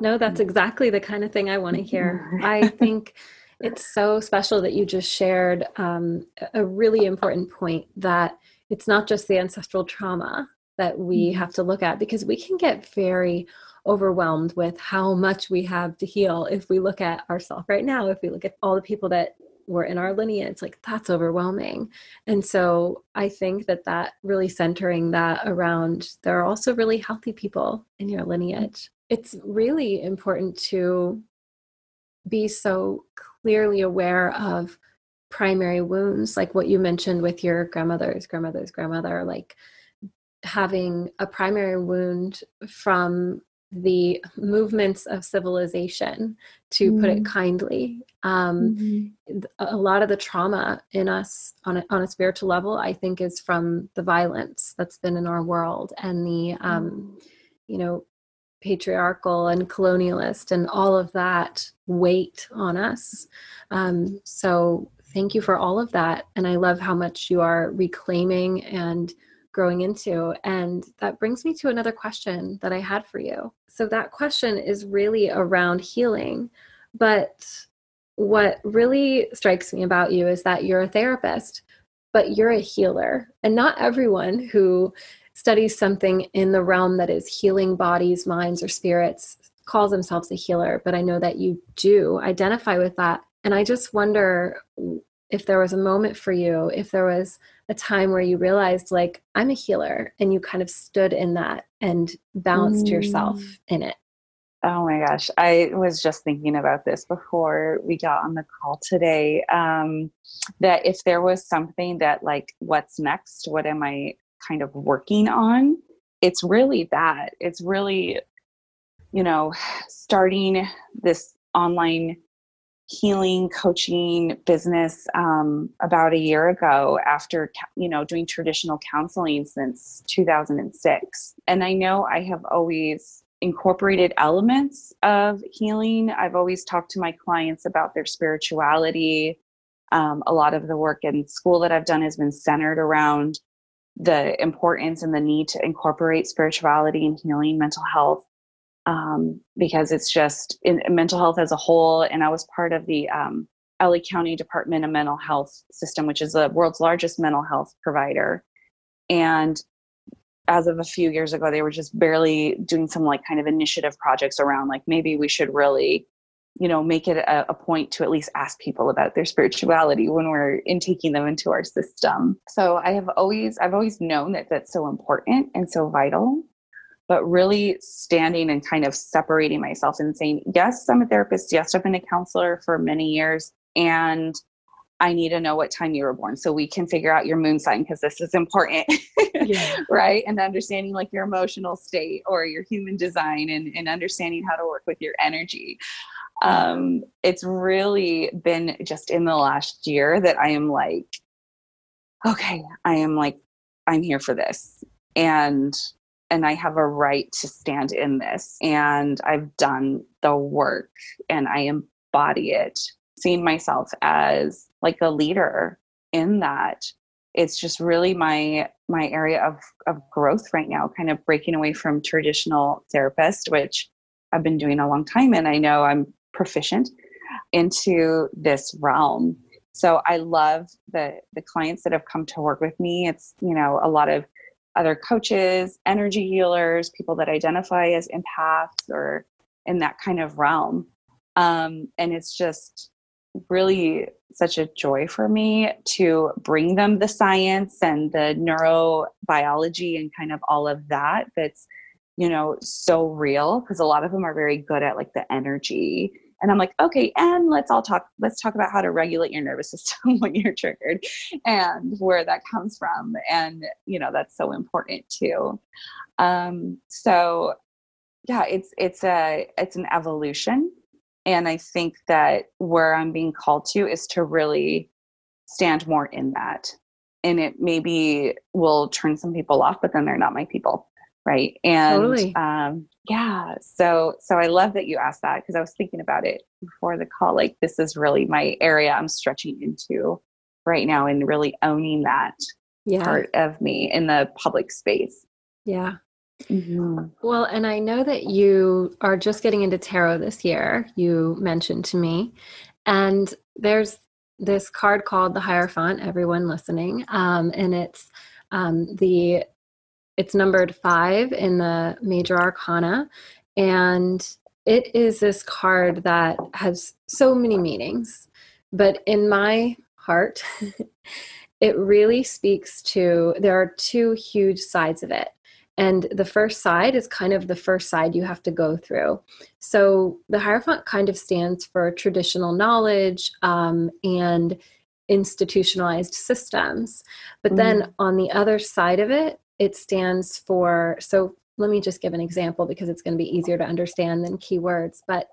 No, that's exactly the kind of thing I want to hear. I think it's so special that you just shared um, a really important point that it's not just the ancestral trauma that we mm-hmm. have to look at because we can get very overwhelmed with how much we have to heal if we look at ourselves right now if we look at all the people that were in our lineage like that's overwhelming and so i think that that really centering that around there are also really healthy people in your lineage it's really important to be so clearly aware of primary wounds like what you mentioned with your grandmother's grandmother's grandmother like having a primary wound from the movements of civilization, to mm put it mm-hmm. kindly. Um, mm-hmm. A lot of the trauma in us on a, on a spiritual level, I think, is from the violence that's been in our world and the, um, mm you know, patriarchal and colonialist and all of that weight on us. Um, so, thank you for all of that. And I love how much you are reclaiming and growing into. And that brings me to another question that I had for you. So, that question is really around healing, but what really strikes me about you is that you're a therapist, but you're a healer. And not everyone who studies something in the realm that is healing bodies, minds, or spirits calls themselves a healer. But I know that you do identify with that. And I just wonder if there was a moment for you, if there was a time where you realized, like, I'm a healer, and you kind of stood in that and balanced mm. yourself in it. Oh my gosh. I was just thinking about this before we got on the call today. Um, that if there was something that, like, what's next? What am I kind of working on? It's really that. It's really, you know, starting this online healing coaching business um, about a year ago after you know doing traditional counseling since 2006 and i know i have always incorporated elements of healing. I've always talked to my clients about their spirituality. Um, a lot of the work in school that I've done has been centered around the importance and the need to incorporate spirituality and healing mental health um, because it's just in, in, mental health as a whole. And I was part of the um, LA County Department of Mental Health system, which is the world's largest mental health provider. And as of a few years ago they were just barely doing some like kind of initiative projects around like maybe we should really you know make it a, a, point to at least ask people about their spirituality when we're intaking them into our system so i have always i've always known that that's so important and so vital but really standing and kind of separating myself and saying yes i'm a therapist yes i've been a counselor for many years and I need to know what time you were born so we can figure out your moon sign because this is important. yeah. right. And understanding like your emotional state or your human design and, and understanding how to work with your energy. Um, it's really been just in the last year that I am like, okay, I am like, I'm here for this. And and I have a right to stand in this. And I've done the work and I embody it, seeing myself as like a leader in that it's just really my my area of of growth right now kind of breaking away from traditional therapist which i've been doing a long time and i know i'm proficient into this realm. So i love the the clients that have come to work with me. It's you know a lot of other coaches energy healers people that identify as empaths or in that kind of realm. Um, and it's just really such a joy for me to bring them the science and the neurobiology and kind of all of that that's you know so real because a lot of them are very good at like the energy and i'm like okay and let's all talk let's talk about how to regulate your nervous system when you're triggered and where that comes from and you know that's so important too um so yeah it's it's a it's an evolution and I think that where I'm being called to is to really stand more in that. And it maybe will turn some people off, but then they're not my people. Right. And totally. um, yeah. So so I love that you asked that because I was thinking about it before the call. Like this is really my area I'm stretching into right now and really owning that yeah. part of me in the public space. Yeah. Mm-hmm. Well, and I know that you are just getting into tarot this year, you mentioned to me. And there's this card called the Hierophant, everyone listening. Um, and it's um, the it's numbered five in the major arcana. And it is this card that has so many meanings. But in my heart, it really speaks to there are two huge sides of it. And the first side is kind of the first side you have to go through. So the Hierophant kind of stands for traditional knowledge um, and institutionalized systems. But mm then on the other side of it, it stands for so let me just give an example because it's going to be easier to understand than keywords. But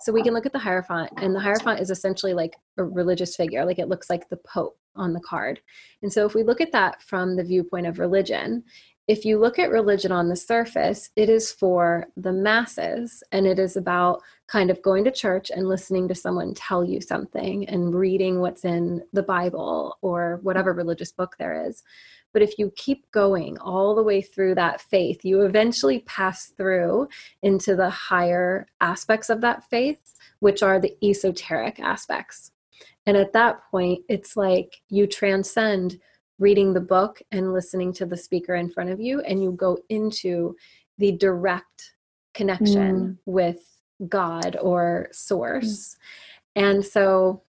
so we can look at the Hierophant, and the Hierophant is essentially like a religious figure, like it looks like the Pope on the card. And so if we look at that from the viewpoint of religion, if you look at religion on the surface, it is for the masses and it is about kind of going to church and listening to someone tell you something and reading what's in the Bible or whatever religious book there is. But if you keep going all the way through that faith, you eventually pass through into the higher aspects of that faith, which are the esoteric aspects. And at that point, it's like you transcend reading the book and listening to the speaker in front of you, and you go into the direct connection mm. with God or source. Mm. And so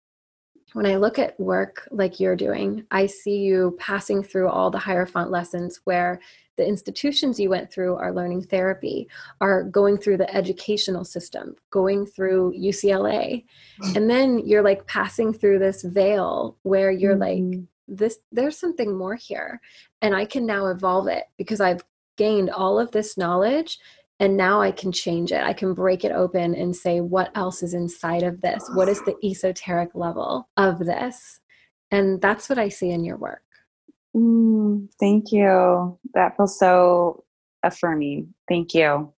when I look at work like you're doing, I see you passing through all the Hierophant lessons where the institutions you went through are learning therapy, are going through the educational system, going through UCLA. Mm. And then you're like passing through this veil where you're mm-hmm. like, this there's something more here. And I can now evolve it because I've gained all of this knowledge and now I can change it. I can break it open and say, what else is inside of this? What is the esoteric level of this? And that's what I see in your work. Mm, thank you. That feels so affirming. Thank you.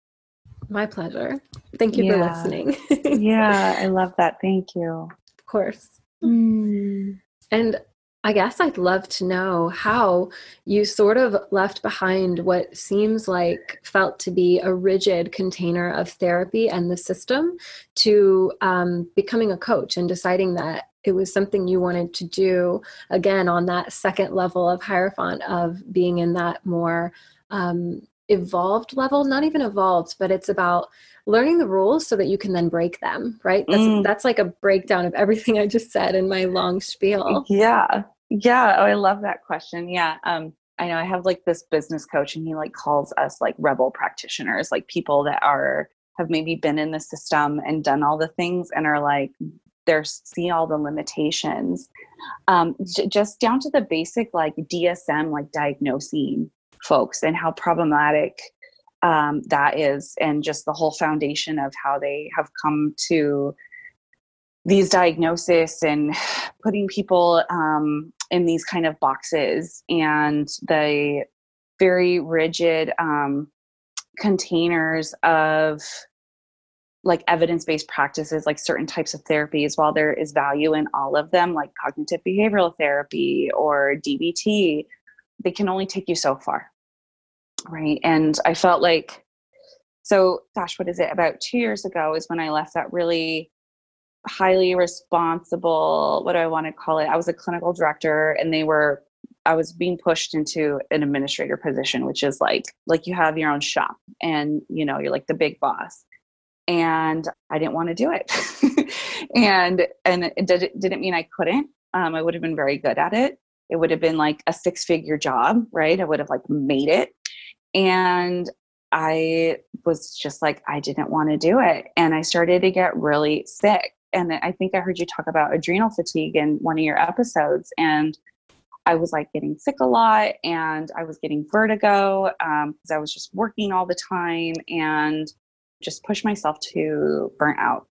My pleasure. Thank you yeah. for listening. yeah, I love that. Thank you. Of course. Mm. And I guess I'd love to know how you sort of left behind what seems like felt to be a rigid container of therapy and the system to um, becoming a coach and deciding that it was something you wanted to do again on that second level of Hierophant of being in that more um, evolved level, not even evolved, but it's about learning the rules so that you can then break them, right? That's, mm. that's like a breakdown of everything I just said in my long spiel. Yeah. Yeah. Oh, I love that question. Yeah. Um, I know I have like this business coach and he like calls us like rebel practitioners, like people that are have maybe been in the system and done all the things and are like they're seeing all the limitations um, j- just down to the basic like dsm like diagnosing folks and how problematic um, that is and just the whole foundation of how they have come to these diagnoses and putting people um, in these kind of boxes and the very rigid um, containers of like evidence-based practices like certain types of therapies while there is value in all of them like cognitive behavioral therapy or dbt they can only take you so far right and i felt like so gosh what is it? About two years ago is when i left that really highly responsible what do i want to call it? I was a clinical director and they were i was being pushed into an administrator position which is like like you have your own shop and you know you're like the big boss and i didn't want to do it. And and it, did, didn't mean i couldn't um, i would have been very good at it. It would have been like a six figure job right? I would have like made it and i was just like i didn't want to do it. And i started to get really sick. And I think I heard you talk about adrenal fatigue in one of your episodes, and I was like getting sick a lot, and I was getting vertigo because um, I was just working all the time and just pushed myself to burn out.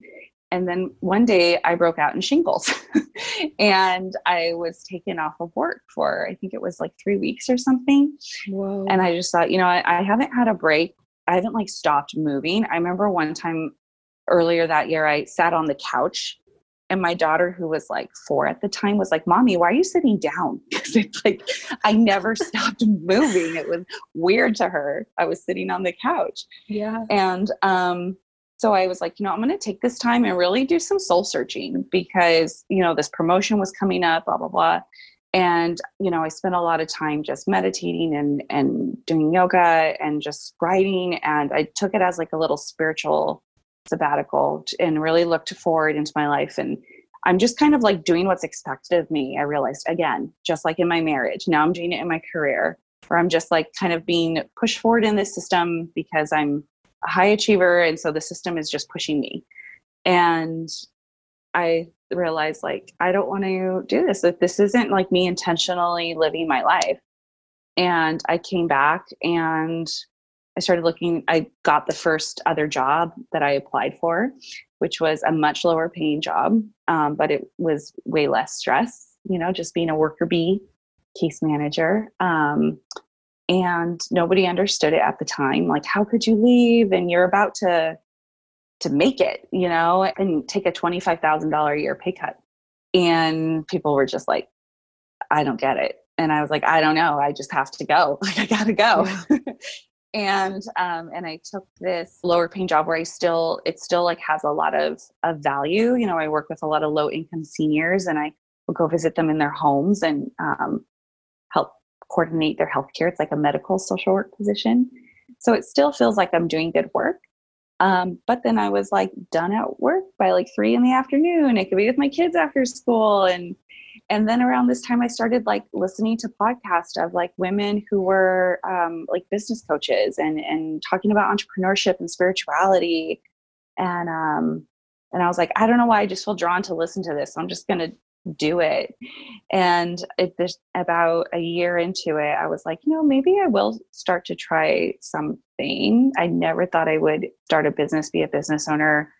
And then one day I broke out in shingles and I was taken off of work for, I think it was like three weeks or something. Whoa. And I just thought, you know, I, I haven't had a break. I haven't like stopped moving. I remember one time earlier that year, I sat on the couch and my daughter who was like four at the time was like mommy why are you sitting down because it's like i never stopped moving it was weird to her i was sitting on the couch yeah and um so i was like you know i'm going to take this time and really do some soul searching because you know this promotion was coming up blah blah blah. And you know i spent a lot of time just meditating and and doing yoga and just writing. And i took it as like a little spiritual sabbatical and really looked forward into my life. And i'm just kind of like doing what's expected of me i realized again just like in my marriage. Now i'm doing it in my career where i'm just like kind of being pushed forward in this system because i'm a high achiever and so the system is just pushing me. And i realized like i don't want to do this. That this isn't like me intentionally living my life. And i came back and I started looking, I got the first other job that I applied for, which was a much lower paying job, um, but it was way less stress, you know, just being a worker bee case manager. Um, and nobody understood it at the time. Like, how could you leave? And you're about to to make it, you know, and take a $25,000 a year pay cut. And people were just like, I don't get it and I was like, I don't know. I just have to go. Like, I gotta go. And um, and I took this lower paying job where I still it still like has a lot of of value. You know, I work with a lot of low income seniors, and I will go visit them in their homes and um, help coordinate their healthcare. It's like a medical social work position, so it still feels like I'm doing good work. Um, but then I was like done at work by like three in the afternoon. I could be with my kids after school and and then around this time i started like listening to podcasts of like women who were um, like business coaches and and talking about entrepreneurship and spirituality and um and i was like i don't know why i just feel drawn to listen to this i'm just gonna do it. And it this about a year into it i was like you know maybe i will start to try something. I never thought i would start a business be a business owner.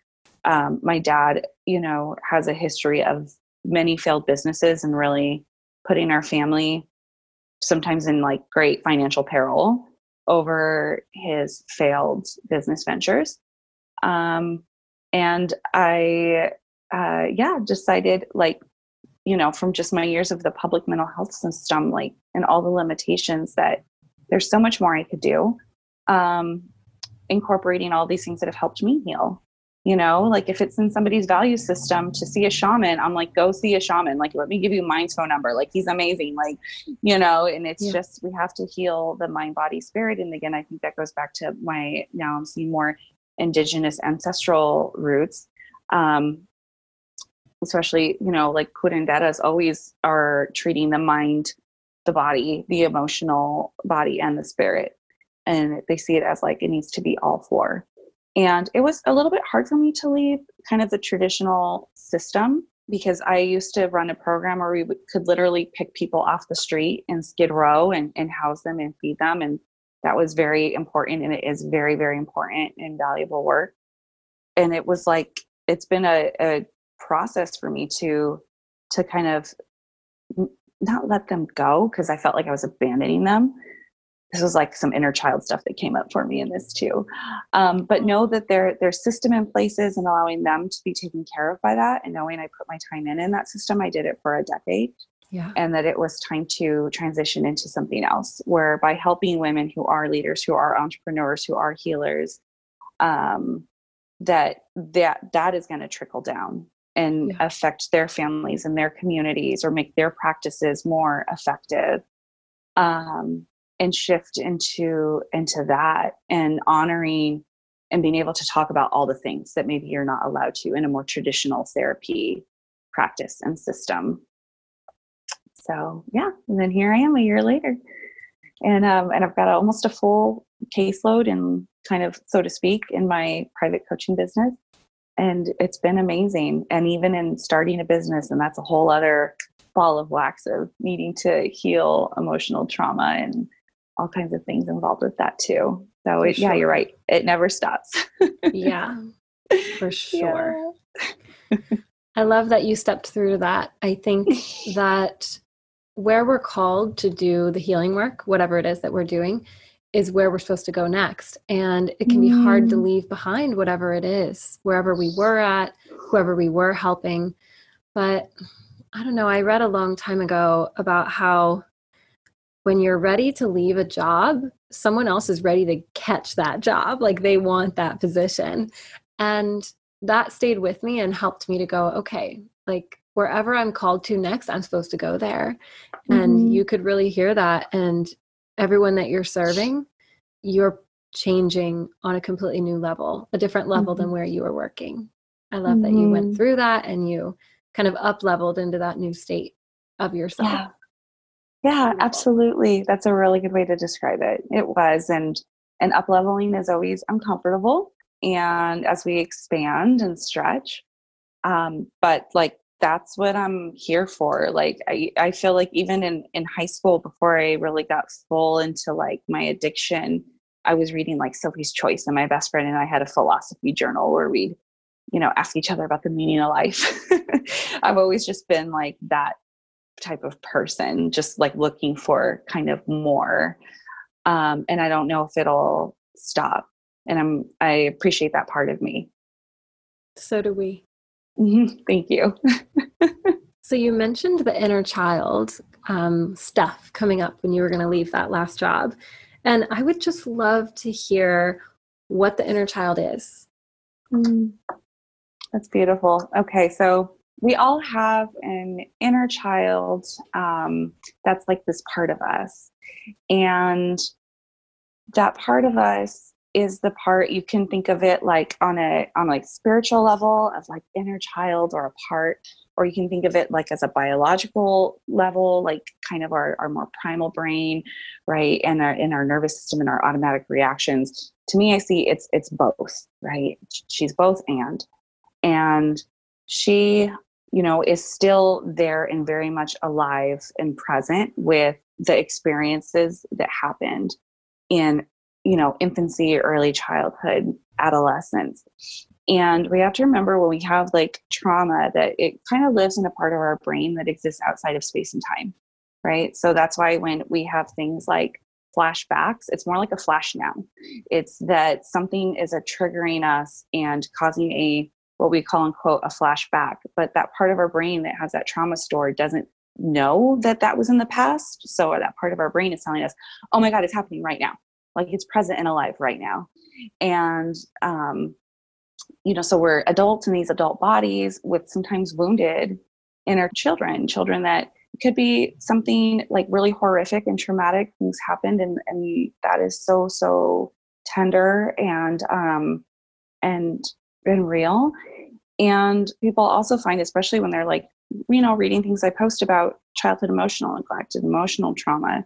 Um, my dad you know has a history of many failed businesses and really putting our family sometimes in like great financial peril over his failed business ventures. Um, and I, uh, yeah, decided like, you know, from just my years of the public mental health system, like, and all the limitations that there's so much more I could do. Um, incorporating all these things that have helped me heal you know like if it's in somebody's value system to see a shaman i'm like go see a shaman like let me give you mine's phone number like he's amazing like you know and it's yeah. just we have to heal the mind body spirit and again i think that goes back to my now i'm seeing more indigenous ancestral roots um especially you know like curanderas always are treating the mind the body the emotional body and the spirit and they see it as like it needs to be all four and it was a little bit hard for me to leave kind of the traditional system because I used to run a program where we could literally pick people off the street in Skid Row and, and house them and feed them. And that was very important. And it is very, very important and valuable work. And it was like, it's been a, a process for me to, to kind of not let them go because I felt like I was abandoning them, this was like some inner child stuff that came up for me in this too. Um, but know that there there's system in places and allowing them to be taken care of by that and knowing i put my time in in that system i did it for a decade. Yeah. and that it was time to transition into something else where by helping women who are leaders who are entrepreneurs who are healers um, that that that is going to trickle down and yeah. affect their families and their communities or make their practices more effective um, and shift into into that and honoring and being able to talk about all the things that maybe you're not allowed to in a more traditional therapy practice and system. So yeah and then here i am a year later. And um, and i've got a, almost a full caseload and kind of so to speak in my private coaching business and it's been amazing and even in starting a business and that's a whole other ball of wax of needing to heal emotional trauma and all kinds of things involved with that too. So it, sure. yeah, you're right. It never stops. yeah, for sure. Yeah. I love that you stepped through that. I think that where we're called to do the healing work, whatever it is that we're doing, is where we're supposed to go next. And it can be mm. hard to mm. leave behind whatever it is, wherever we were at, whoever we were helping. But I don't know, I read a long time ago about how when you're ready to leave a job, someone else is ready to catch that job. Like they want that position. And that stayed with me and helped me to go, okay, like wherever I'm called to next, I'm supposed to go there. Mm-hmm. And you could really hear that. And everyone that you're serving, you're changing on a completely new level, a different level mm-hmm. than where you were working. I love mm-hmm. that you went mm-hmm. through that and you kind of up leveled into that new state of yourself. Yeah. Yeah, absolutely. That's a really good way to describe it. It was and and up leveling is always uncomfortable and as we expand and stretch um but like that's what I'm here for. Like I, I feel like even in, in high school before I really got full into like my addiction, I was reading like Sophie's Choice and my best friend and I had a philosophy journal where we'd, you know, ask each other about the meaning of life. I've always just been like that type of person, just like looking for kind of more. Um, and I don't know if it'll stop. And I'm I appreciate that part of me. So do we. Mm-hmm. Thank you. so you mentioned the inner child. um, stuff coming up when you were going to leave that last job. And I would just love to hear what the inner child is. Mm, that's beautiful. Okay, so we all have an inner child um, that's like this part of us. And that part of us is the part you can think of it like on a on like spiritual level of like inner child or a part or you can think of it like as a biological level like kind of our, our more primal brain right? And our in our nervous system and our automatic reactions. To me i see it's it's both right? She's both and. And she you know is still there and very much alive and present with the experiences that happened in you know infancy early childhood adolescence. And we have to remember when we have like trauma that it kind of lives in a part of our brain that exists outside of space and time right? So that's why when we have things like flashbacks it's more like a flash now. It's that something is a triggering us and causing a what we call unquote a flashback. But that part of our brain that has that trauma stored doesn't know that that was in the past. So that part of our brain is telling us oh my god it's happening right now like it's present and alive right now. And um you know so we're adults in these adult bodies with sometimes wounded inner children children that could be something like really horrific and traumatic things happened and and that is so so tender and um and and real. And people also find especially when they're like you know reading things i post about childhood emotional neglect and emotional trauma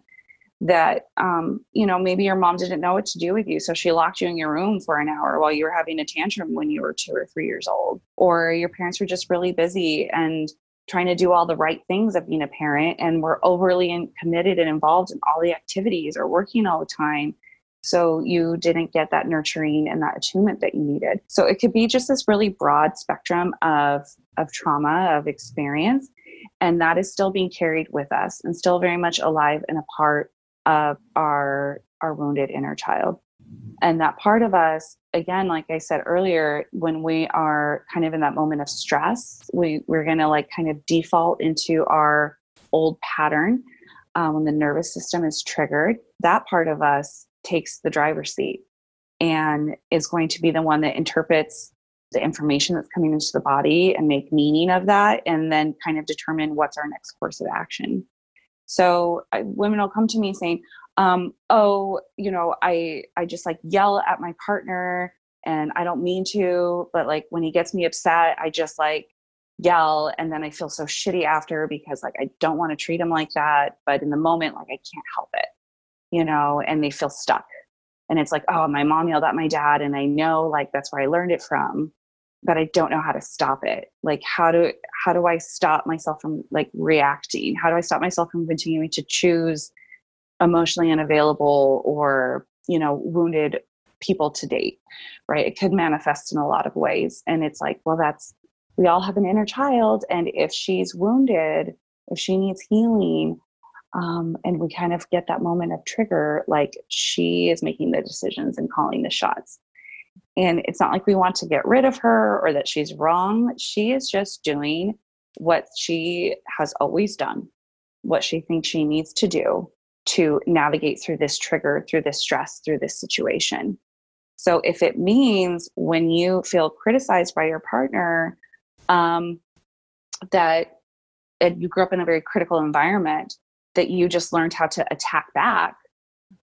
that um, you know maybe your mom didn't know what to do with you so she locked you in your room for an hour while you were having a tantrum when you were two or three years old. Or your parents were just really busy and trying to do all the right things of being a parent and were overly in, committed and involved in all the activities or working all the time so you didn't get that nurturing and that attunement that you needed. So it could be just this really broad spectrum of of trauma of experience and that is still being carried with us and still very much alive and a part of our our wounded inner child. And that part of us again like i said earlier when we are kind of in that moment of stress we we're going to like kind of default into our old pattern um, when the nervous system is triggered. That part of us takes the driver's seat and is going to be the one that interprets the information that's coming into the body and make meaning of that and then kind of determine what's our next course of action so I, women will come to me saying, um, "Oh, you know, I I just like yell at my partner, and I don't mean to, but like when he gets me upset, I just like yell, and then I feel so shitty after because like I don't want to treat him like that, but in the moment, like I can't help it, you know, and they feel stuck." And it's like, oh, my mom yelled at my dad, and I know like that's where I learned it from but I don't know how to stop it. Like how do how do I stop myself from like reacting? How do I stop myself from continuing to choose emotionally unavailable or, you know, wounded people to date? Right? It could manifest in a lot of ways. And it's like, well, that's we all have an inner child and if she's wounded, if she needs healing, um, and we kind of get that moment of trigger, like she is making the decisions and calling the shots. And it's not like we want to get rid of her or that she's wrong. She is just doing what she has always done, what she thinks she needs to do to navigate through this trigger, through this stress, through this situation. So if it means when you feel criticized by your partner, um, that you grew up in a very critical environment, that you just learned how to attack back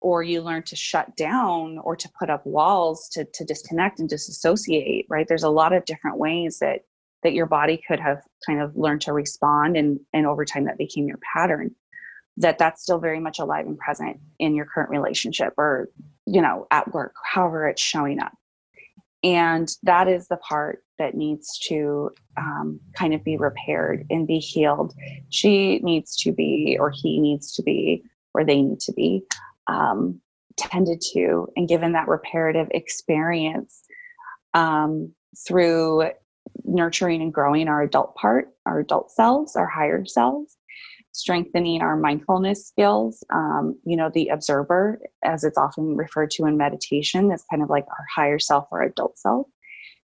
or you learn to shut down or to put up walls to, to disconnect and disassociate right? There's a lot of different ways that that your body could have kind of learned to respond and and over time that became your pattern that that's still very much alive and present in your current relationship or you know at work however it's showing up. And that is the part that needs to um, kind of be repaired and be healed. She needs to be or he needs to be or they need to be um, tended to and given that reparative experience um, through nurturing and growing our adult part, our adult selves, our higher selves, strengthening our mindfulness skills. Um, you know, the observer, as it's often referred to in meditation, is kind of like our higher self or adult self.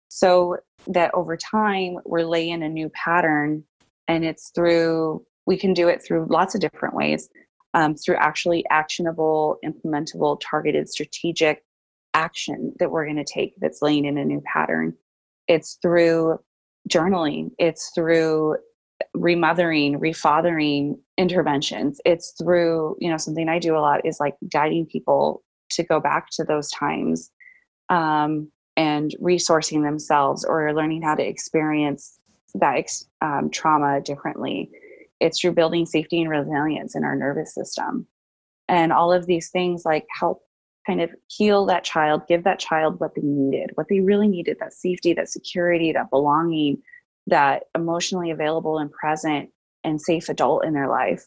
So that over time, we're laying a new pattern, and it's through we can do it through lots of different ways um, through actually actionable, implementable, targeted, strategic action that we're going to take that's laying in a new pattern. It's through journaling, it's through remothering, refathering interventions. It's through, you know, something I do a lot is like guiding people to go back to those times um, and resourcing themselves or learning how to experience that um, trauma differently. It's through building safety and resilience in our nervous system. And all of these things like help kind of heal that child, give that child what they needed, what they really needed that safety, that security, that belonging, that emotionally available and present and safe adult in their life.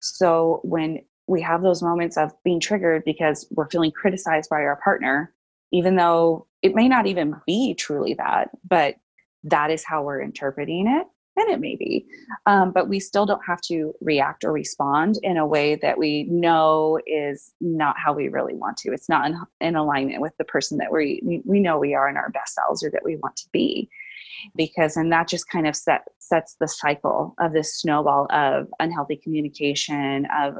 So when we have those moments of being triggered because we're feeling criticized by our partner, even though it may not even be truly that, but that is how we're interpreting it. And it may be. Um, but we still don't have to react or respond in a way that we know is not how we really want to. It's not in, in alignment with the person that we, we know we are in our best selves or that we want to be because and that just kind of set, sets the cycle of this snowball of unhealthy communication of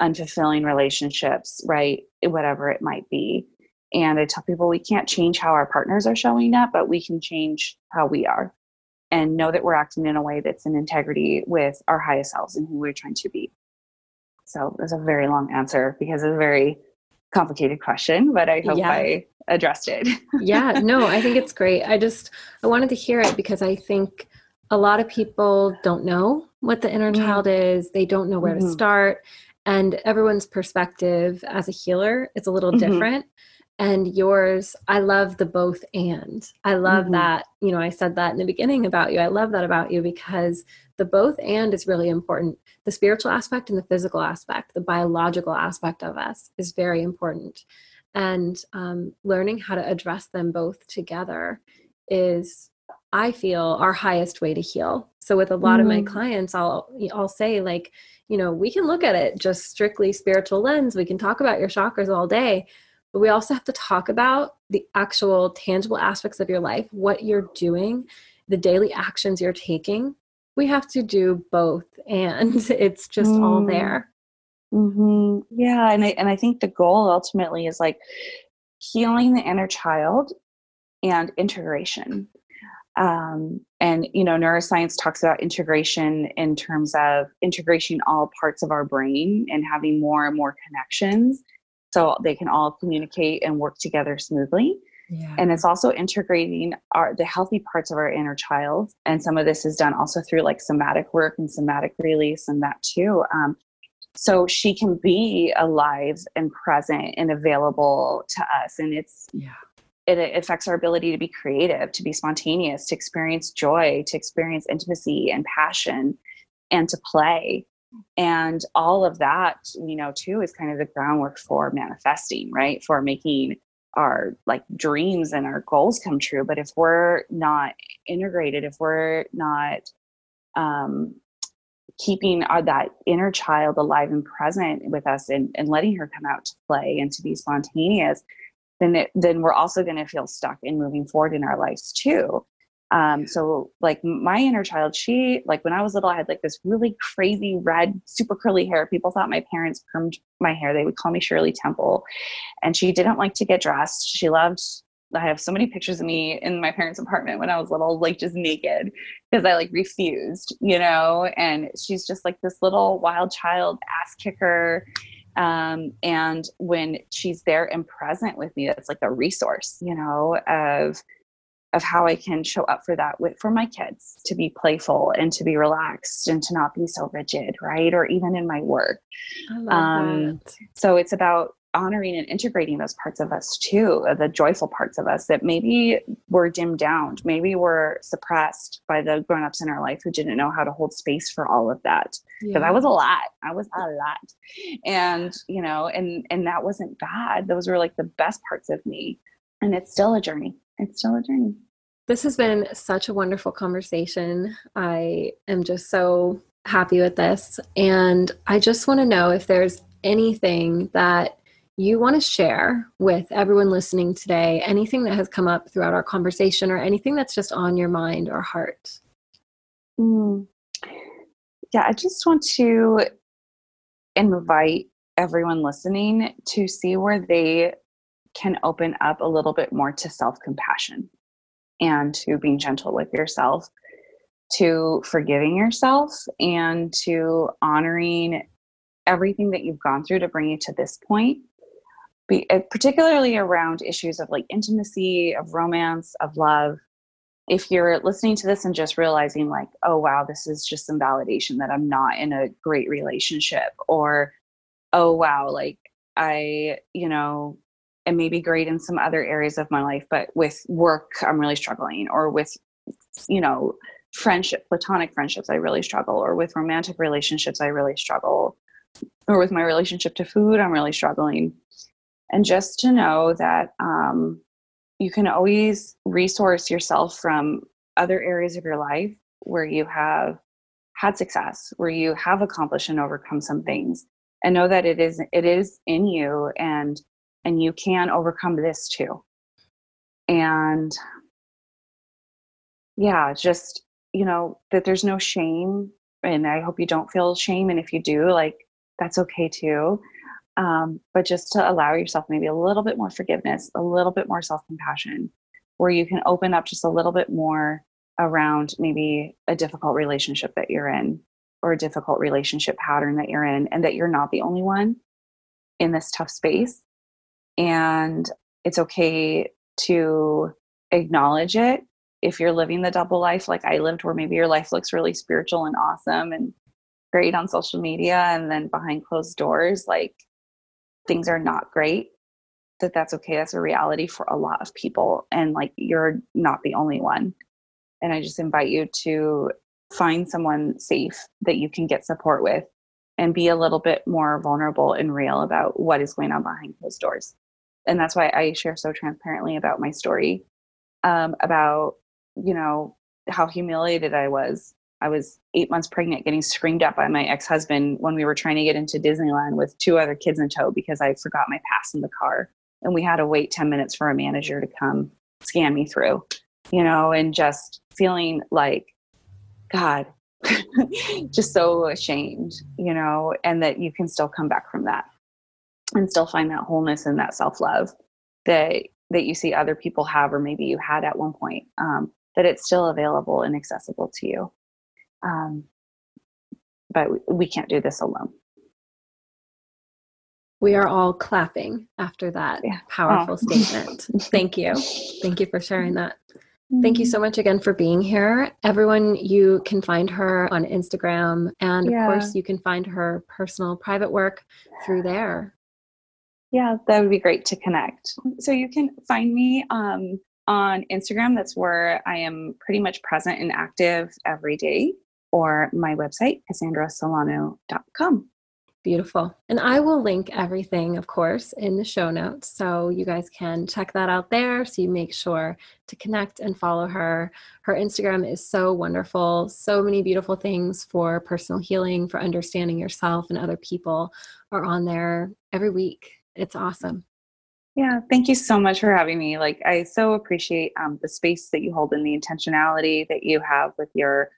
unfulfilling relationships right whatever it might be and i tell people we can't change how our partners are showing up but we can change how we are and know that we're acting in a way that's in integrity with our highest selves and who we're trying to be so there's a very long answer because it's a very complicated question but i hope yeah. i addressed it. yeah, no, I think it's great. I just I wanted to hear it because I think a lot of people don't know what the inner mm-hmm. child is. They don't know where mm-hmm. to start. And everyone's perspective as a healer is a little mm-hmm. different. And yours, I love the both and. I love mm-hmm. that, you know, I said that in the beginning about you. I love that about you because the both and is really important. The spiritual aspect and the physical aspect, the biological aspect of us is very important and um, learning how to address them both together is i feel our highest way to heal so with a lot mm. of my mm. clients i'll i'll say like you know we can look at it just strictly spiritual lens we can talk about your chakras all day but we also have to talk about the actual tangible aspects of your life what you're doing the daily actions you're taking we have to do both and it's just mm. all there Mm-hmm. Yeah, and I and I think the goal ultimately is like healing the inner child and integration. Um, and you know, neuroscience talks about integration in terms of integrating all parts of our brain and having more and more connections, so they can all communicate and work together smoothly. Yeah. And it's also integrating our the healthy parts of our inner child. And some of this is done also through like somatic work and somatic release and that too. Um, so she can be alive and present and available to us and it's yeah it, affects our ability to be creative to be spontaneous to experience joy to experience intimacy and passion and to play and all of that you know too is kind of the groundwork for manifesting right? For making our like dreams and our goals come true. But if we're not integrated if we're not um, keeping our, that inner child alive and present with us and, and letting her come out to play and to be spontaneous then it, then we're also going to feel stuck in moving forward in our lives too um, so like my inner child she like when i was little i had like this really crazy red super curly hair people thought my parents permed my hair they would call me shirley temple and she didn't like to get dressed she loved I have so many pictures of me in my parents' apartment when I was little, like just naked because I like refused, you know. And she's just like this little wild child ass kicker. Um, and when she's there and present with me, that's like a resource, you know, of of how I can show up for that with for my kids to be playful and to be relaxed and to not be so rigid, right? Or even in my work. Um, so it's about honoring and integrating those parts of us too, uh, the joyful parts of us that maybe were dimmed down, maybe were suppressed by the grown-ups in our life who didn't know how to hold space for all of that. Because yeah. I was a lot. I was a lot. And, you know, and and that wasn't bad. Those were like the best parts of me. And it's still a journey. It's still a journey. This has been such a wonderful conversation. I am just so happy with this. And I just want to know if there's anything that you want to share with everyone listening today anything that has come up throughout our conversation or anything that's just on your mind or heart? Mm. yeah, I just want to invite everyone listening to see where they can open up a little bit more to self compassion and to being gentle with yourself, to forgiving yourself, and to honoring everything that you've gone through to bring you to this point. Be, uh, particularly around issues of like intimacy, of romance, of love. If you're listening to this and just realizing, like, oh, wow, this is just some validation that I'm not in a great relationship, or oh, wow, like I, you know, and maybe great in some other areas of my life but with work i'm really struggling or with you know friendship platonic friendships i really struggle or with romantic relationships i really struggle or with my relationship to food i'm really struggling. And just to know that um, you can always resource yourself from other areas of your life where you have had success where you have accomplished and overcome some things and know that it is it is in you and and you can overcome this too. And yeah just you know that there's no shame and i hope you don't feel shame and if you do like that's okay too. Um, but just to allow yourself maybe a little bit more forgiveness a little bit more self-compassion where you can open up just a little bit more around maybe a difficult relationship that you're in or a difficult relationship pattern that you're in and that you're not the only one in this tough space and it's okay to acknowledge it if you're living the double life like I lived, where maybe your life looks really spiritual and awesome and great on social media, and then behind closed doors, like things are not great, that that's okay. That's a reality for a lot of people. And like you're not the only one. And I just invite you to find someone safe that you can get support with and be a little bit more vulnerable and real about what is going on behind closed doors and that's why I share so transparently about my story, um, about you know how humiliated I was. I was eight months pregnant, getting screamed at by my ex husband when we were trying to get into Disneyland with two other kids in tow because I forgot my pass in the car, and we had to wait ten minutes for a manager to come scan me through, you know, and just feeling like, God, just so ashamed, you know, and that you can still come back from that and still find that wholeness and that self-love that that you see other people have or maybe you had at one point um, that it's still available and accessible to you um, but we can't do this alone we are all clapping after that yeah. powerful oh. statement thank you thank you for sharing that Thank you mm-hmm. so much again for being here. Everyone, you can find her on Instagram, and yeah. of course, you can find her personal private work through there. Yeah, that would be great to connect. So you can find me um, on Instagram. That's where I am pretty much present and active every day, or my website, cassandrasolano.com. Beautiful. And I will link everything, of course, in the show notes. So you guys can check that out there. So you make sure to connect and follow her. Her Instagram is so wonderful. So many beautiful things for personal healing, for understanding yourself and other people are on there every week it's awesome. Yeah, thank you so much for having me. Like, I so appreciate um, the space that you hold and the intentionality that you have with your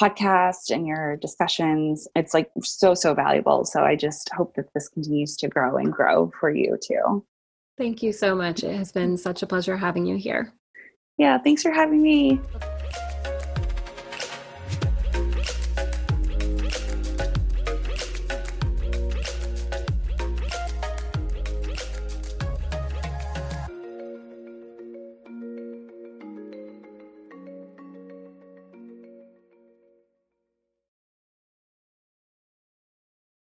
podcast and your discussions. It's like so, so valuable. So I just hope that this continues to grow and grow for you too. Thank you so much. It has been such a pleasure having you here. Yeah, thanks for having me.